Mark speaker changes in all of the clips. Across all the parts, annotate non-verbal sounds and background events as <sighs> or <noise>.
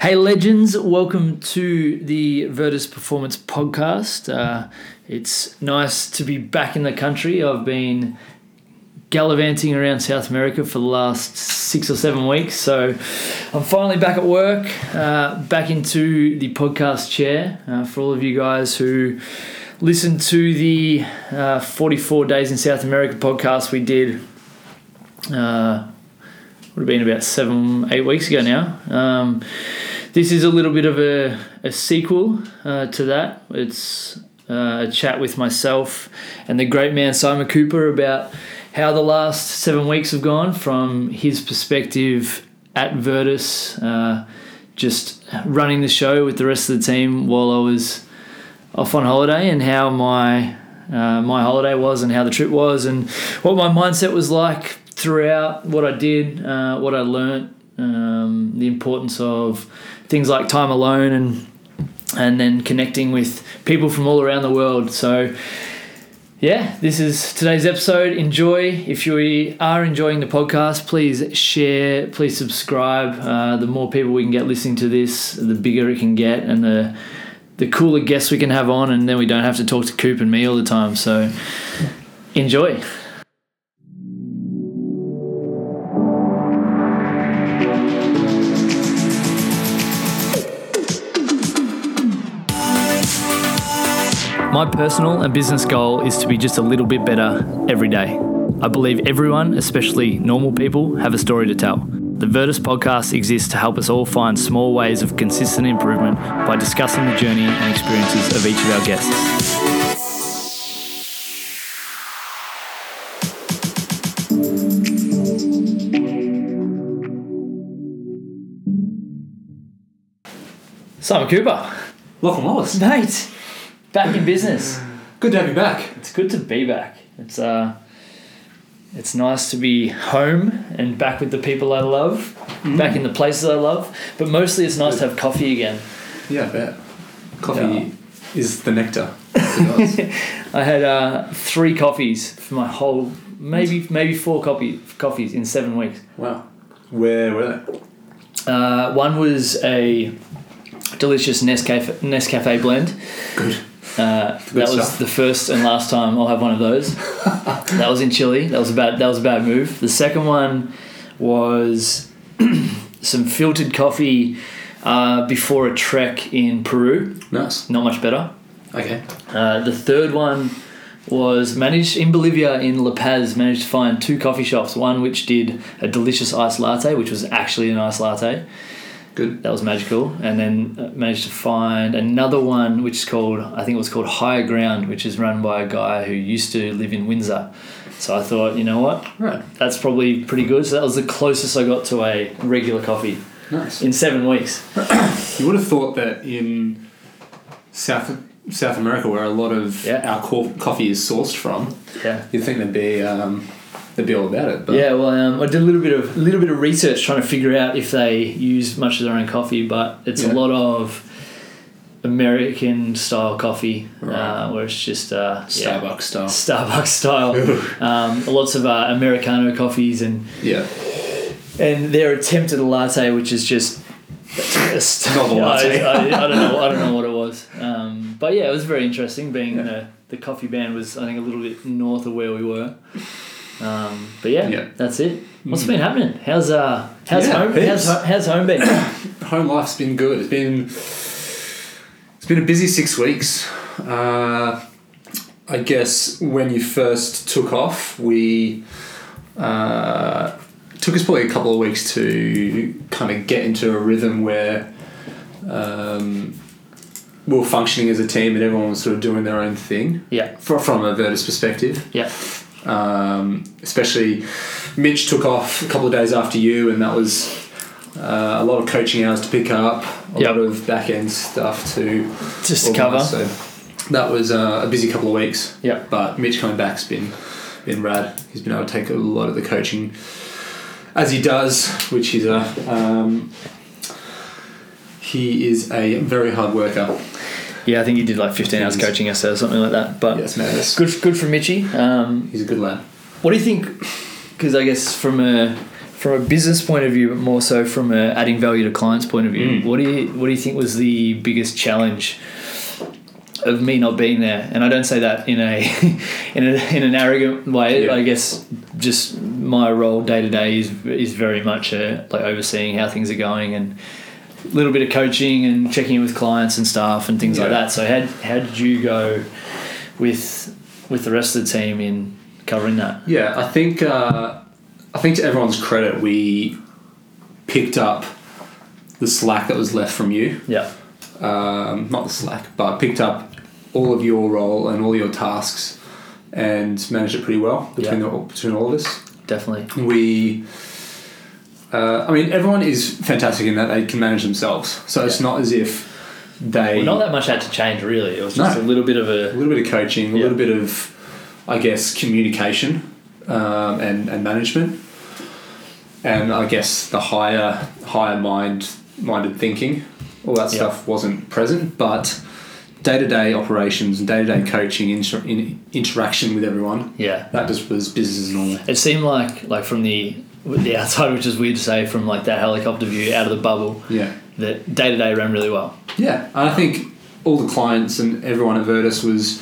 Speaker 1: Hey, legends, welcome to the Virtus Performance Podcast. Uh, it's nice to be back in the country. I've been gallivanting around South America for the last six or seven weeks, so I'm finally back at work, uh, back into the podcast chair. Uh, for all of you guys who listened to the uh, 44 Days in South America podcast we did, uh, would have been about seven, eight weeks ago now. Um, this is a little bit of a, a sequel uh, to that. It's uh, a chat with myself and the great man Simon Cooper about how the last seven weeks have gone from his perspective at Virtus, uh, just running the show with the rest of the team while I was off on holiday, and how my uh, my holiday was, and how the trip was, and what my mindset was like throughout what I did, uh, what I learnt, um, the importance of things like time alone and and then connecting with people from all around the world. So yeah, this is today's episode. Enjoy. If you are enjoying the podcast, please share, please subscribe. Uh, the more people we can get listening to this, the bigger it can get, and the the cooler guests we can have on, and then we don't have to talk to Coop and me all the time. So enjoy. My personal and business goal is to be just a little bit better every day. I believe everyone, especially normal people, have a story to tell. The Virtus podcast exists to help us all find small ways of consistent improvement by discussing the journey and experiences of each of our guests. Simon Cooper,
Speaker 2: Lachlan Wallace.
Speaker 1: mate, back in business.
Speaker 2: Good to have you back.
Speaker 1: It's good to be back. It's uh, it's nice to be home and back with the people I love, back in the places I love. But mostly, it's nice to have coffee again.
Speaker 2: Yeah, I bet. Coffee
Speaker 1: Yeah.
Speaker 2: is the nectar. <laughs> That's what it
Speaker 1: I had uh, three coffees for my whole, maybe maybe four coffee, coffees in seven weeks.
Speaker 2: wow. Where were they?
Speaker 1: Uh, one was a delicious Nescafe Nescafe blend.
Speaker 2: Good.
Speaker 1: Uh, that was
Speaker 2: stuff.
Speaker 1: the first and last time I'll have one of those. <laughs> that was in Chile. That was a bad. That was a bad move. The second one was <clears throat> some filtered coffee uh, before a trek in Peru.
Speaker 2: Nice.
Speaker 1: Not much better.
Speaker 2: Okay.
Speaker 1: Uh, the third one was managed in Bolivia in La Paz. Managed to find two coffee shops. One which did a delicious iced latte, which was actually an iced latte.
Speaker 2: Good.
Speaker 1: That was magical. And then uh, managed to find another one, which is called, I think it was called Higher Ground, which is run by a guy who used to live in Windsor. So I thought, you know what?
Speaker 2: Right.
Speaker 1: That's probably pretty good. So that was the closest I got to a regular coffee
Speaker 2: Nice.
Speaker 1: in seven weeks.
Speaker 2: You would have thought that in South South America, where a lot of
Speaker 1: Yeah.
Speaker 2: our co- coffee is sourced from,
Speaker 1: Yeah.
Speaker 2: you'd think they'd be um, they'd be all about it. But
Speaker 1: Yeah, well, um, I did a little bit of a little bit of research trying to figure out if they use much of their own coffee, but it's
Speaker 2: Yeah.
Speaker 1: a lot of American style coffee, uh, where it's just uh, yeah,
Speaker 2: Starbucks style.
Speaker 1: Starbucks style. <laughs> um, lots of uh, Americano coffees and
Speaker 2: Yeah.
Speaker 1: and their attempt at a latte, which is just. just
Speaker 2: a <laughs> latte.
Speaker 1: I, I, I don't know. I don't know <laughs> what it was. Um, but yeah, it was very interesting. Being the the coffee band was, I think, a little bit north of where we were. Um, but yeah,
Speaker 2: Yeah.
Speaker 1: that's it. What's been happening? How's uh how's
Speaker 2: Yeah,
Speaker 1: home how's, how's home been? <coughs>
Speaker 2: home life's been good. It's been it's been a busy six weeks. Uh, I guess when you first took off, we uh, took us probably a couple of weeks to kind of get into a rhythm where um, we were functioning as a team and everyone was sort of doing their own thing.
Speaker 1: yeah,
Speaker 2: Fro- From a Virtus perspective,
Speaker 1: yeah,
Speaker 2: um, especially Mitch took off a couple of days after you, and that was uh, a lot of coaching hours to pick up, a
Speaker 1: Yep.
Speaker 2: lot of back end stuff to
Speaker 1: just to cover.
Speaker 2: So that was uh, a busy couple of weeks.
Speaker 1: Yeah.
Speaker 2: But Mitch coming back's been been rad. He's been able to take a lot of the coaching as he does, which is a um, he is a very hard worker.
Speaker 1: Yeah, I think he did like fifteen hours coaching us or something like that. But
Speaker 2: Yes, man.
Speaker 1: good good for Mitchy. Um,
Speaker 2: He's a good lad.
Speaker 1: What do you think? Because I guess from a from a business point of view, but more so from a adding value to clients' point of view.
Speaker 2: Mm.
Speaker 1: What do you what do you think was the biggest challenge of me not being there? And I don't say that in a <laughs> in a, in an arrogant way.
Speaker 2: Yeah.
Speaker 1: I guess just my role day to day is is very much uh like overseeing how things are going and a little bit of coaching and checking in with clients and staff and things like that. So how how did you go with with the rest of the team in covering that?
Speaker 2: Yeah, I think uh, I think to everyone's credit, we picked up the slack that was left from you.
Speaker 1: Yeah.
Speaker 2: Um, not the slack, but picked up all of your role and all your tasks and managed it pretty well between
Speaker 1: Yeah.
Speaker 2: the, between all of us.
Speaker 1: Definitely.
Speaker 2: We, uh, I mean, everyone is fantastic in that they can manage themselves. So it's not as if they
Speaker 1: Well, not that much had to change really. It was just
Speaker 2: No.
Speaker 1: a little bit of
Speaker 2: a
Speaker 1: a
Speaker 2: little bit of coaching, a
Speaker 1: Yeah.
Speaker 2: little bit of, I guess, communication um, and and management, and I guess the higher higher mind minded thinking. All that
Speaker 1: Yeah.
Speaker 2: stuff wasn't present, but day to day operations and day to day coaching, inter- in, interaction with everyone,
Speaker 1: yeah.
Speaker 2: that just was business as normal.
Speaker 1: It seemed like like from the the outside, which is weird to say, from like that helicopter view out of the bubble,
Speaker 2: Yeah,
Speaker 1: that day to day ran really well.
Speaker 2: yeah, and I think all the clients and everyone at Virtus was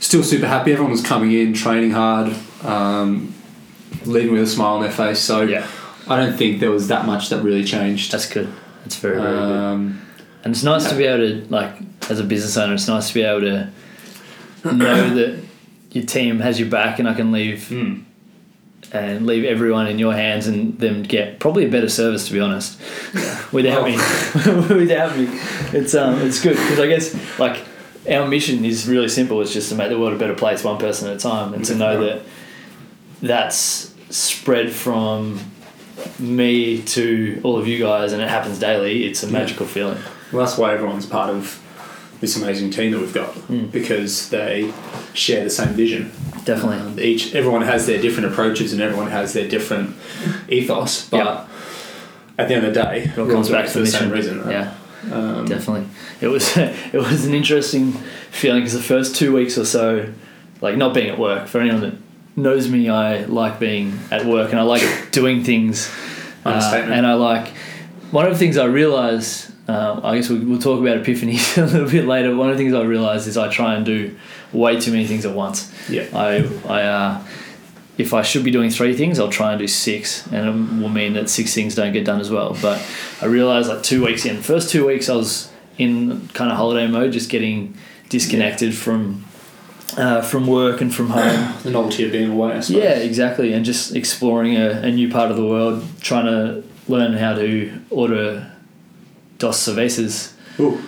Speaker 2: still super happy. Everyone was coming in, training hard, um, leaving with a smile on their face. So
Speaker 1: Yeah.
Speaker 2: I don't think there was that much that really changed.
Speaker 1: That's good. That's very very good.
Speaker 2: Um,
Speaker 1: And it's nice to be able to like as a business owner, it's nice to be able to <clears throat> know that your team has your back, and I can leave
Speaker 2: mm,
Speaker 1: and leave everyone in your hands and them get probably a better service to be honest. <laughs> Without me. <laughs> Without me. It's um it's good because I guess like our mission is really simple. It's just to make the world a better place one person at a time and to know that that's spread from me to all of you guys and it happens daily. It's a magical feeling.
Speaker 2: Well, that's why everyone's part of this amazing team that we've got
Speaker 1: Mm.
Speaker 2: because they share the same vision.
Speaker 1: definitely
Speaker 2: Um, each everyone has their different approaches and everyone has their different ethos, but
Speaker 1: Yeah.
Speaker 2: at the end of the day,
Speaker 1: it all comes back to the
Speaker 2: the same reason. Right?
Speaker 1: yeah
Speaker 2: Um,
Speaker 1: definitely it was <laughs> it was an interesting feeling because the first two weeks or so like not being at work for anyone that knows me i like being at work and i like doing things uh, and i like one of the things i realized uh, i guess we'll, we'll talk about epiphanies <laughs> a little bit later one of the things i realized is i try and do way too many things at once
Speaker 2: Yeah.
Speaker 1: i i uh, if I should be doing three things, I'll try and do six, and it will mean that six things don't get done as well. But I realized like two weeks in, first two weeks I was in kind of holiday mode, just getting disconnected from uh, from work and from home. <coughs>
Speaker 2: The novelty of being away, I suppose.
Speaker 1: yeah, exactly, and just exploring a, a new part of the world, trying to learn how to order dos cervezas.
Speaker 2: Ooh.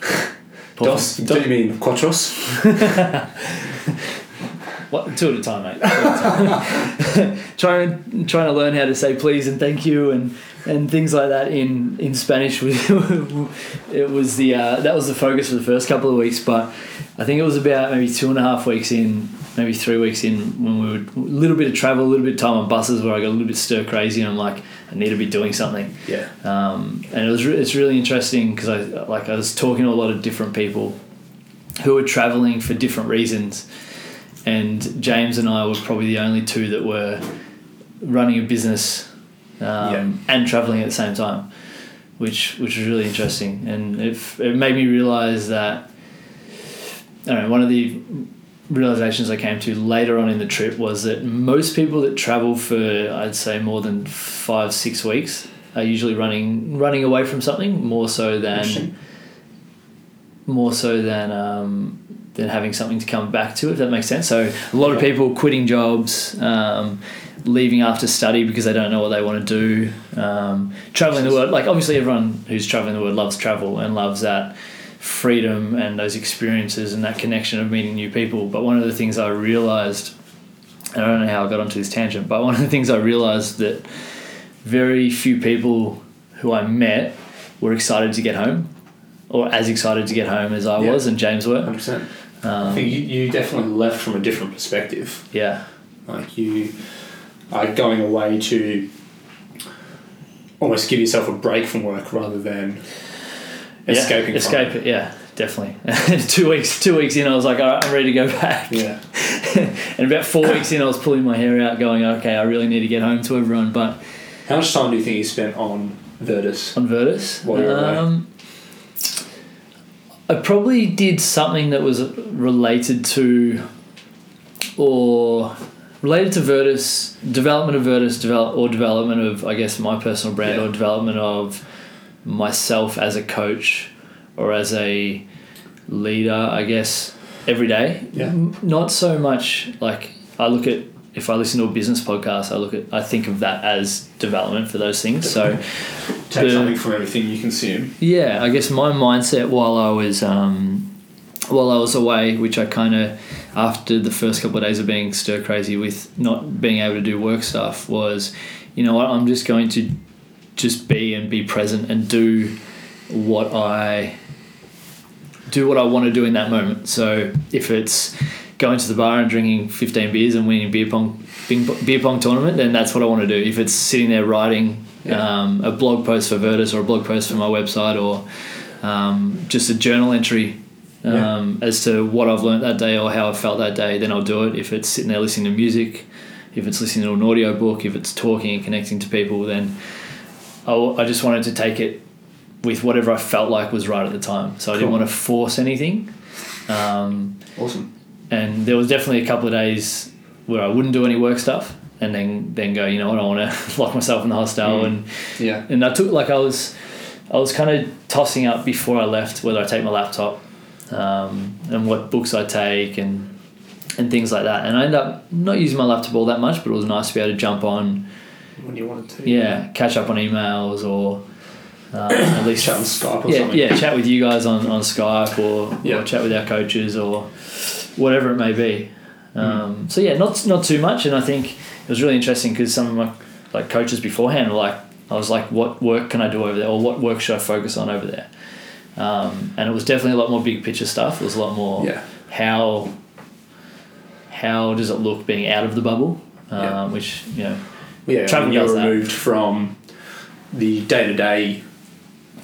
Speaker 2: <laughs> Dos, do you mean quattros? <laughs>
Speaker 1: What, two at a time, mate. At a time. <laughs> trying trying to learn how to say please and thank you and, and things like that in in Spanish. it was the uh, that was the focus for the first couple of weeks, but I think it was about maybe two and a half weeks in, maybe three weeks in when we were a little bit of travel, a little bit of time on buses where I got a little bit stir crazy and I'm like I need to be doing something.
Speaker 2: Yeah.
Speaker 1: Um, and it was re- it's really interesting because I like I was talking to a lot of different people who were traveling for different reasons, and James and I were probably the only two that were running a business um,
Speaker 2: Yeah.
Speaker 1: and traveling at the same time, which which was really interesting, and it, it made me realize that I don't know one of the realizations I came to later on in the trip was that most people that travel for I'd say more than five six weeks are usually running running away from something more so than more so than um, than having something to come back to if that makes sense. So a lot of people quitting jobs um, leaving after study because they don't know what they want to do um, traveling the world like obviously everyone who's traveling the world loves travel and loves that freedom and those experiences and that connection of meeting new people but one of the things I realized and I don't know how I got onto this tangent but one of the things I realized that very few people who I met were excited to get home or as excited to get home as I
Speaker 2: Yeah.
Speaker 1: was and James were
Speaker 2: 100%. I
Speaker 1: um,
Speaker 2: think you, you definitely left from a different perspective.
Speaker 1: yeah
Speaker 2: Like you are going away to almost give yourself a break from work rather than escaping
Speaker 1: yeah, escape
Speaker 2: it.
Speaker 1: yeah definitely. <laughs> two weeks, two weeks in, I was like, all right, I'm ready to go back.
Speaker 2: Yeah. <laughs>
Speaker 1: and about four weeks in, I was pulling my hair out, going, okay, I really need to get home to everyone. But
Speaker 2: How much time do you think you spent on Virtus?
Speaker 1: on Virtus,
Speaker 2: While you were away?
Speaker 1: um, I probably did something that was related to, or related to Virtus, development of Virtus, develop or development of, I guess, my personal brand,
Speaker 2: Yeah.
Speaker 1: or development of myself as a coach or as a leader, I guess, every day.
Speaker 2: Yeah.
Speaker 1: Not so much like I look at if I listen to a business podcast, I look at I think of that as development for those things. So
Speaker 2: Take
Speaker 1: The-
Speaker 2: something from everything you consume.
Speaker 1: yeah, I guess my mindset while I was um, while I was away, which I kind of after the first couple of days of being stir crazy with not being able to do work stuff was, you know what, I'm just going to just be and be present and do what I do what I want to do in that moment. So if it's going to the bar and drinking 15 beers and winning a beer pong beer beer pong tournament, then that's what I want to do. If it's sitting there writing
Speaker 2: Yeah.
Speaker 1: um, a blog post for Virtus or a blog post for my website or um, just a journal entry um, as to what I've learned that day or how I felt that day, then I'll do it. If it's sitting there listening to music, if it's listening to an audio book, if it's talking and connecting to people, then I, I just wanted to take it with whatever I felt like was right at the time. So I didn't want to force anything. Um,
Speaker 2: Awesome.
Speaker 1: and there was definitely a couple of days where I wouldn't do any work stuff and then then go, you know what, I want to <laughs> lock myself in the hostel
Speaker 2: Mm.
Speaker 1: and
Speaker 2: Yeah.
Speaker 1: and I took like I was I was kind of tossing up before I left whether I take my laptop um, and what books I take and and things like that. And I ended up not using my laptop all that much, but it was nice to be able to jump on,
Speaker 2: When you wanted to.
Speaker 1: yeah, catch up on emails or uh, at <coughs> least
Speaker 2: Chat on Skype or
Speaker 1: yeah,
Speaker 2: something.
Speaker 1: yeah, chat with you guys on, on Skype or,
Speaker 2: Yeah.
Speaker 1: or chat with our coaches or whatever it may be. Um, So yeah, not not too much, and I think it was really interesting because some of my like coaches beforehand were like, I was like, what work can I do over there, or what work should I focus on over there? Um, and it was definitely a lot more big picture stuff. It was a lot more
Speaker 2: Yeah.
Speaker 1: how how does it look being out of the bubble, um,
Speaker 2: Yeah.
Speaker 1: which you know
Speaker 2: Yeah,
Speaker 1: Travel
Speaker 2: you're
Speaker 1: does that.
Speaker 2: removed from the day to day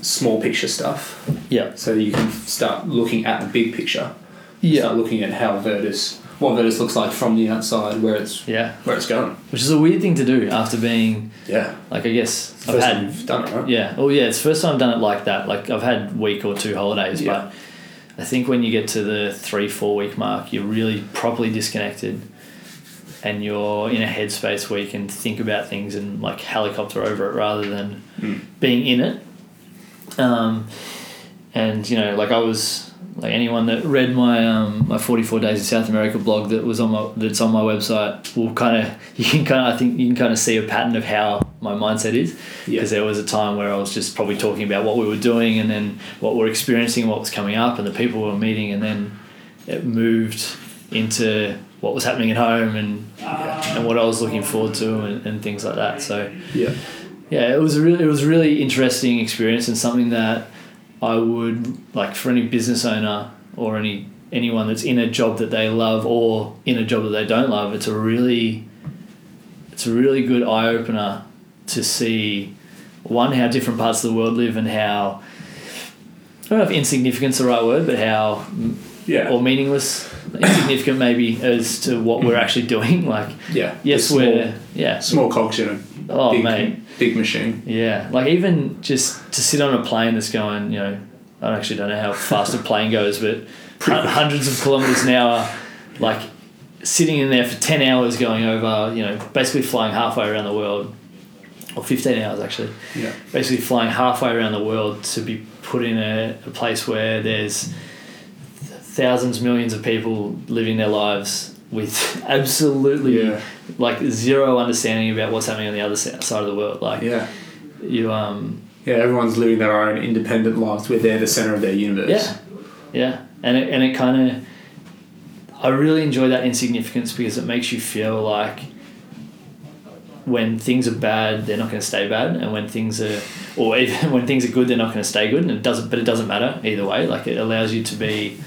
Speaker 2: small picture stuff,
Speaker 1: yeah
Speaker 2: so that you can start looking at the big picture.
Speaker 1: yeah
Speaker 2: Start looking at how Virtus, what Virtus looks like from the outside, where it's
Speaker 1: yeah,
Speaker 2: where it's going.
Speaker 1: which is a weird thing to do after being
Speaker 2: Yeah,
Speaker 1: like I guess
Speaker 2: it's
Speaker 1: I've had
Speaker 2: time you've done it, right?
Speaker 1: Yeah. Oh, yeah. It's the first time I've done it like that. Like I've had week or two holidays,
Speaker 2: Yeah.
Speaker 1: but I think when you get to the three four week mark, you're really properly disconnected, and you're in a headspace where you can think about things and like helicopter over it rather than
Speaker 2: Mm.
Speaker 1: being in it. Um, and you know, like I was like anyone that read my um, my forty four days in South America blog that was on my that's on my website will kind of <laughs> you can kind of I think you can kind of see a pattern of how my mindset is
Speaker 2: Yeah.
Speaker 1: because there was a time where I was just probably talking about what we were doing and then what we're experiencing, what was coming up, and the people we were meeting, and then it moved into what was happening at home and ah. and what I was looking forward to and, and things like that. So
Speaker 2: Yeah.
Speaker 1: yeah, it was a really it was a really interesting experience and something that I would like for any business owner or any anyone that's in a job that they love or in a job that they don't love. It's a really it's a really good eye opener to see one how different parts of the world live and how I don't know if insignificant's the right word, but how
Speaker 2: Yeah.
Speaker 1: or meaningless, insignificant maybe as to what we're actually doing. <laughs> Like
Speaker 2: yeah.
Speaker 1: yes,
Speaker 2: small,
Speaker 1: we're yeah
Speaker 2: small cogs in a
Speaker 1: Oh,
Speaker 2: big,
Speaker 1: mate.
Speaker 2: big machine.
Speaker 1: Yeah, like even just to sit on a plane that's going, you know, I actually don't know how fast a plane goes, but <laughs> hundreds of kilometers an hour, like sitting in there for 10 hours going over, you know, basically flying halfway around the world, or 15 hours actually,
Speaker 2: Yeah.
Speaker 1: basically flying halfway around the world to be put in a, a place where there's thousands, millions of people living their lives with <laughs> absolutely
Speaker 2: Yeah.
Speaker 1: like zero understanding about what's happening on the other side of the world. Like
Speaker 2: Yeah.
Speaker 1: you, um,
Speaker 2: Yeah, everyone's living their own independent lives where they're the center of their universe.
Speaker 1: yeah, yeah, and it and it kind of, I really enjoy that insignificance because it makes you feel like when things are bad, they're not going to stay bad, and when things are, or even <laughs> when things are good, they're not going to stay good, and it doesn't. But it doesn't matter either way. Like it allows you to be.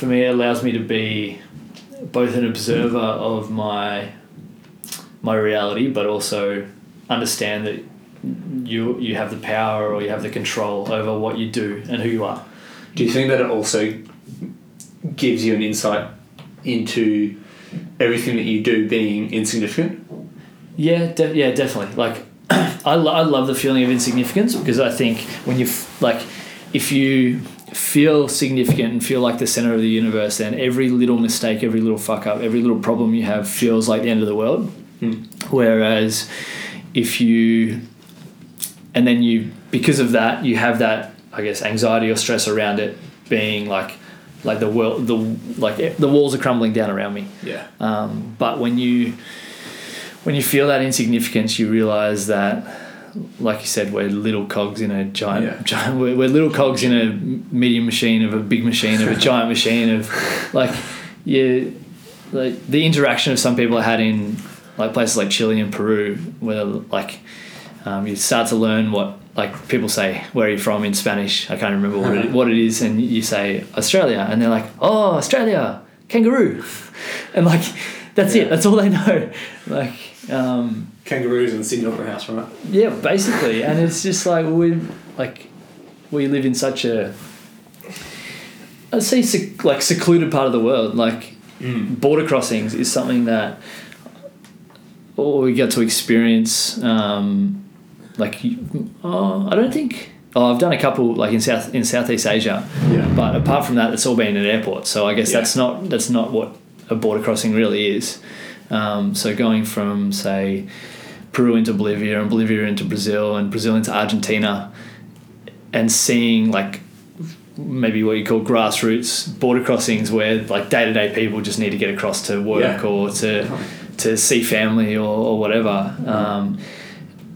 Speaker 1: For me, it allows me to be both an observer of my my reality, but also understand that you you have the power or you have the control over what you do and who you are.
Speaker 2: Do you think that it also gives you an insight into everything that you do being insignificant?
Speaker 1: Yeah, de- yeah, definitely. Like, <clears throat> I, lo- I love the feeling of insignificance because I think when you f- like, if you feel significant and feel like the center of the universe, then every little mistake, every little fuck up, every little problem you have feels like the end of the world.
Speaker 2: Hmm.
Speaker 1: Whereas, if you, and then you, because of that, you have that, I guess, anxiety or stress around it being like, like the world, the like the walls are crumbling down around me.
Speaker 2: Yeah.
Speaker 1: Um, but when you when you feel that insignificance, you realize that, like you said, we're little cogs in a giant.
Speaker 2: Yeah.
Speaker 1: giant we're, we're little cogs in a medium machine of a big machine of a giant <laughs> machine of, like, you, like the interaction of some people I had in like places like Chile and Peru, where like um, you start to learn what like people say where are you from in Spanish. I can't remember what it, what it is, and you say Australia, and they're like, oh Australia, kangaroo, <laughs> and like that's it. That's all they know. <laughs> Like um,
Speaker 2: Kangaroos in Sydney Opera House, right?
Speaker 1: yeah, basically, and it's just like we like we live in such a I'd say sec- like secluded part of the world. Like border crossings is something that or we get to experience. Um, like, oh, I don't think. Oh, I've done a couple like in South in Southeast Asia,
Speaker 2: Yeah.
Speaker 1: but apart from that, it's all been at airports. So I guess
Speaker 2: Yeah.
Speaker 1: that's not that's not what a border crossing really is. Um, so going from say Peru into Bolivia and Bolivia into Brazil and Brazil into Argentina, and seeing like maybe what you call grassroots border crossings where like day to day people just need to get across to work
Speaker 2: Yeah.
Speaker 1: or to to see family or, or whatever. Um,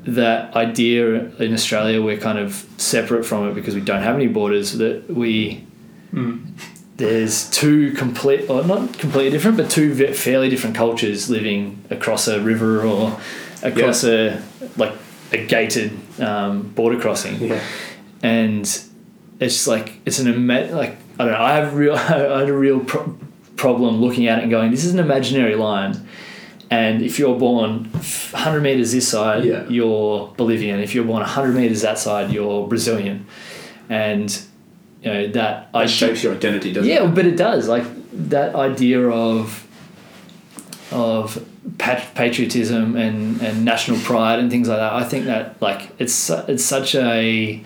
Speaker 1: that idea in Australia we're kind of separate from it because we don't have any borders. That we there's two complete or not completely different, but two fairly different cultures living across a river or across a like a gated um, border crossing
Speaker 2: Yeah.
Speaker 1: and it's like it's an ima- like I don't know. I have real <laughs> I had a real pro- problem looking at it and going, this is an imaginary line. And if you're born 100 meters this side,
Speaker 2: Yeah.
Speaker 1: you're Bolivian. If you're born 100 meters that side, you're Brazilian. And you know that
Speaker 2: That shapes your identity, doesn't
Speaker 1: yeah,
Speaker 2: it?
Speaker 1: Yeah, but it does. Like that idea of of patriotism and, and national pride and things like that. I think that like it's it's such a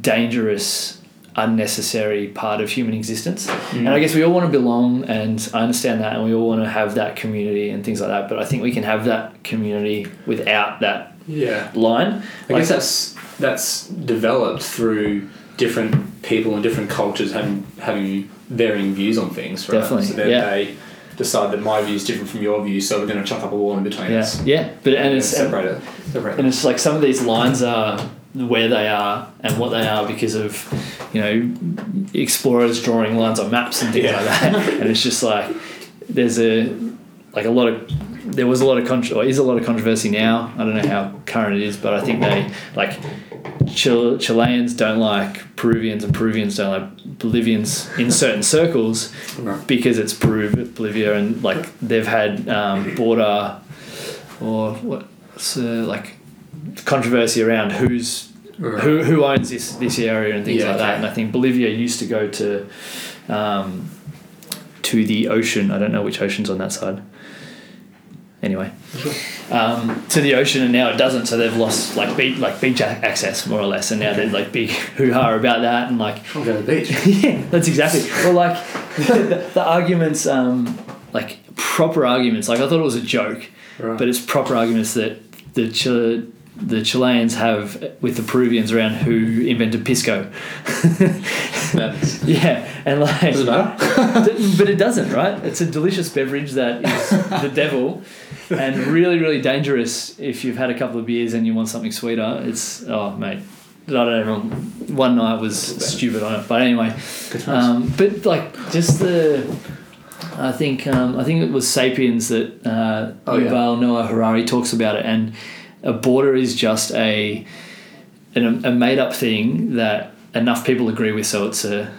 Speaker 1: dangerous, unnecessary part of human existence. And I mm. guess we all want to belong, and I understand that, and we all want to have that community and things like that. But I think we can have that community without that
Speaker 2: Yeah.
Speaker 1: line.
Speaker 2: I
Speaker 1: Like
Speaker 2: guess that's that's developed through different people and different cultures having having varying views on things, right?
Speaker 1: Definitely,
Speaker 2: So
Speaker 1: yeah.
Speaker 2: they decide that my view is different from your view, so we're going to chuck up a wall in between
Speaker 1: yeah,
Speaker 2: us.
Speaker 1: yeah. But and
Speaker 2: And
Speaker 1: it's
Speaker 2: separate it. Separate
Speaker 1: and it's like some of these lines are where they are and what they are because of you know explorers drawing lines on maps and things
Speaker 2: Yeah.
Speaker 1: like that <laughs> and it's just like there's a like a lot of there was a lot of contro- or is a lot of controversy now i don't know how current it is but i think they like Chil- chileans don't like peruvians and peruvians don't like bolivians in certain circles
Speaker 2: Right.
Speaker 1: because it's Peru, Bolivia, and like they've had um, border or what's uh, like controversy around who's
Speaker 2: Right.
Speaker 1: who who owns this this area and things
Speaker 2: Yeah,
Speaker 1: like that. And I think Bolivia used to go to um, to the ocean. I don't know which ocean's on that side. Anyway, um, to the ocean, and now it doesn't. So they've lost like beach like beach access more or less, and now there's like big <laughs> hoo ha about that, and like
Speaker 2: I'll go to the beach. <laughs>
Speaker 1: yeah, that's exactly. Well, like the, <laughs> the arguments, um, like proper arguments. Like I thought it was a joke,
Speaker 2: Right.
Speaker 1: but it's proper arguments that the Chile, the Chileans have with the Peruvians around who invented pisco. Yeah, and like,
Speaker 2: Does it matter?
Speaker 1: But it doesn't, right? It's a delicious beverage that is the devil, and really, really dangerous if you've had a couple of beers and you want something sweeter. It's oh, mate. I don't know. One night was stupid on it, but anyway. Um, but like just the, I think um, I think it was *Sapiens* that uh,
Speaker 2: Oh, yeah.
Speaker 1: Yuval Noah Harari talks about it, and a border is just a, an, a made up thing that enough people agree with, so it's a,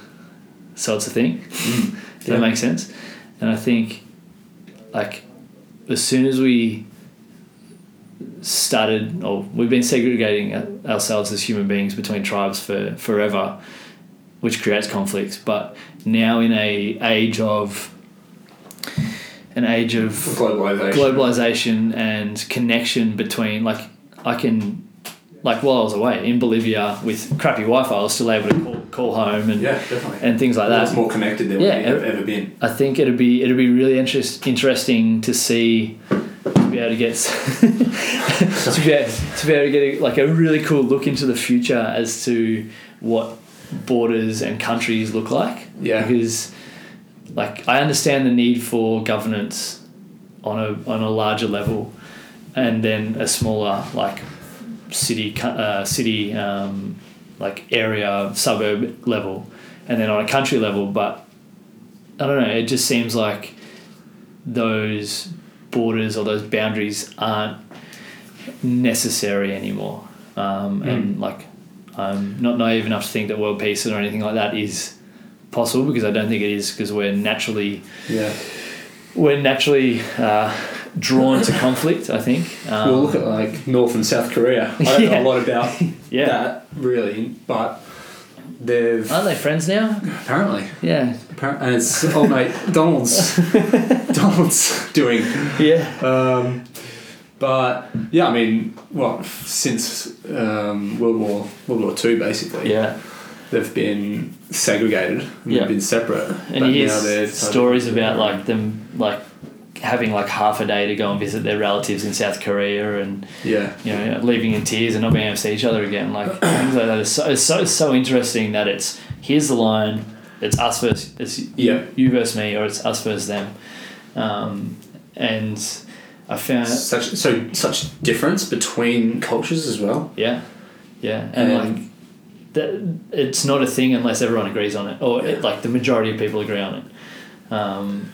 Speaker 1: so it's a thing. <laughs> Does
Speaker 2: Yeah.
Speaker 1: that make sense? And I think, like, as soon as we started, or we've been segregating ourselves as human beings between tribes for forever, which creates conflicts. But now in a age of an age of
Speaker 2: Globalization.
Speaker 1: globalization and connection between like I can like while I was away in Bolivia with crappy Wi-Fi, I was still able to call, call home and
Speaker 2: yeah, definitely.
Speaker 1: and things like that.
Speaker 2: It's more connected than
Speaker 1: Yeah,
Speaker 2: we've ever been.
Speaker 1: I think it'd be it'd be really interest, interesting to see to be able to get <laughs> to be able, to be able to get a, like a really cool look into the future as to what borders and countries look like.
Speaker 2: Yeah.
Speaker 1: Because like I understand the need for governance on a on a larger level, and then a smaller like city uh, city um, like area suburb level, and then on a country level. But I don't know. It just seems like those borders or those boundaries aren't necessary anymore. Um, And like, I'm not naive enough to think that world peace or anything like that is possible because I don't think it is because we're naturally
Speaker 2: Yeah.
Speaker 1: we're naturally uh, drawn to conflict. I think. Um,
Speaker 2: Well, look at like North and South Korea. I don't
Speaker 1: Yeah.
Speaker 2: know a lot about <laughs>
Speaker 1: Yeah.
Speaker 2: that really, but they've
Speaker 1: Aren't they friends now?
Speaker 2: apparently,
Speaker 1: Yeah.
Speaker 2: apparently, and it's oh mate, Donald's, <laughs> Donald's doing.
Speaker 1: Yeah.
Speaker 2: Um, but yeah, I mean, well, since um, World War World War Two, basically,
Speaker 1: Yeah.
Speaker 2: they've been segregated.
Speaker 1: Yeah.
Speaker 2: They've been separate.
Speaker 1: And
Speaker 2: but
Speaker 1: you hear stories about like them like having like half a day to go and visit their relatives in South Korea and
Speaker 2: yeah,
Speaker 1: you know leaving in tears and not being able to see each other again. Like <clears throat> things like that is so it's so, so interesting that it's here's the line. It's us versus it's
Speaker 2: Yeah.
Speaker 1: you versus me or it's us versus them. Um, and I found
Speaker 2: such so such difference between cultures as well.
Speaker 1: Yeah, yeah, and,
Speaker 2: And-
Speaker 1: like that, it's not a thing unless everyone agrees on it, or
Speaker 2: Yeah.
Speaker 1: it, like the majority of people agree on it, um,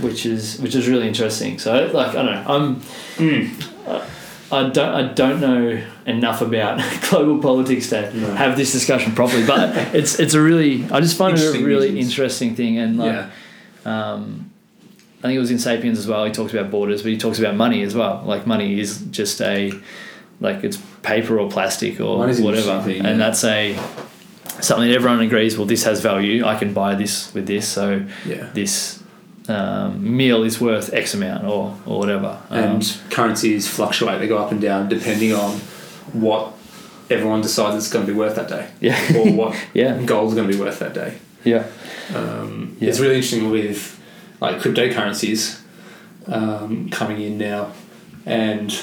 Speaker 1: which is which is really interesting. So like I don't know, I'm
Speaker 2: Mm.
Speaker 1: I don't I don't know enough about <laughs> global politics to
Speaker 2: No.
Speaker 1: have this discussion properly, but <laughs> it's it's a really I just find it a really
Speaker 2: reasons.
Speaker 1: interesting thing, and like
Speaker 2: yeah,
Speaker 1: um, I think it was in Sapiens as well. He talks about borders, but he talks about money as well. Like money is just a like it's paper or plastic or
Speaker 2: Money's
Speaker 1: whatever,
Speaker 2: thing,
Speaker 1: and that's a something that everyone agrees. Well, this has value. I can buy this with this, so
Speaker 2: yeah.
Speaker 1: this um, meal is worth X amount or or whatever. Um,
Speaker 2: and currencies fluctuate; they go up and down depending on what everyone decides it's going to be worth that day,
Speaker 1: yeah,
Speaker 2: or what <laughs>
Speaker 1: yeah,
Speaker 2: gold's going to be worth that day.
Speaker 1: yeah,
Speaker 2: Um,
Speaker 1: Yeah.
Speaker 2: It's really interesting with like cryptocurrencies um, coming in now, and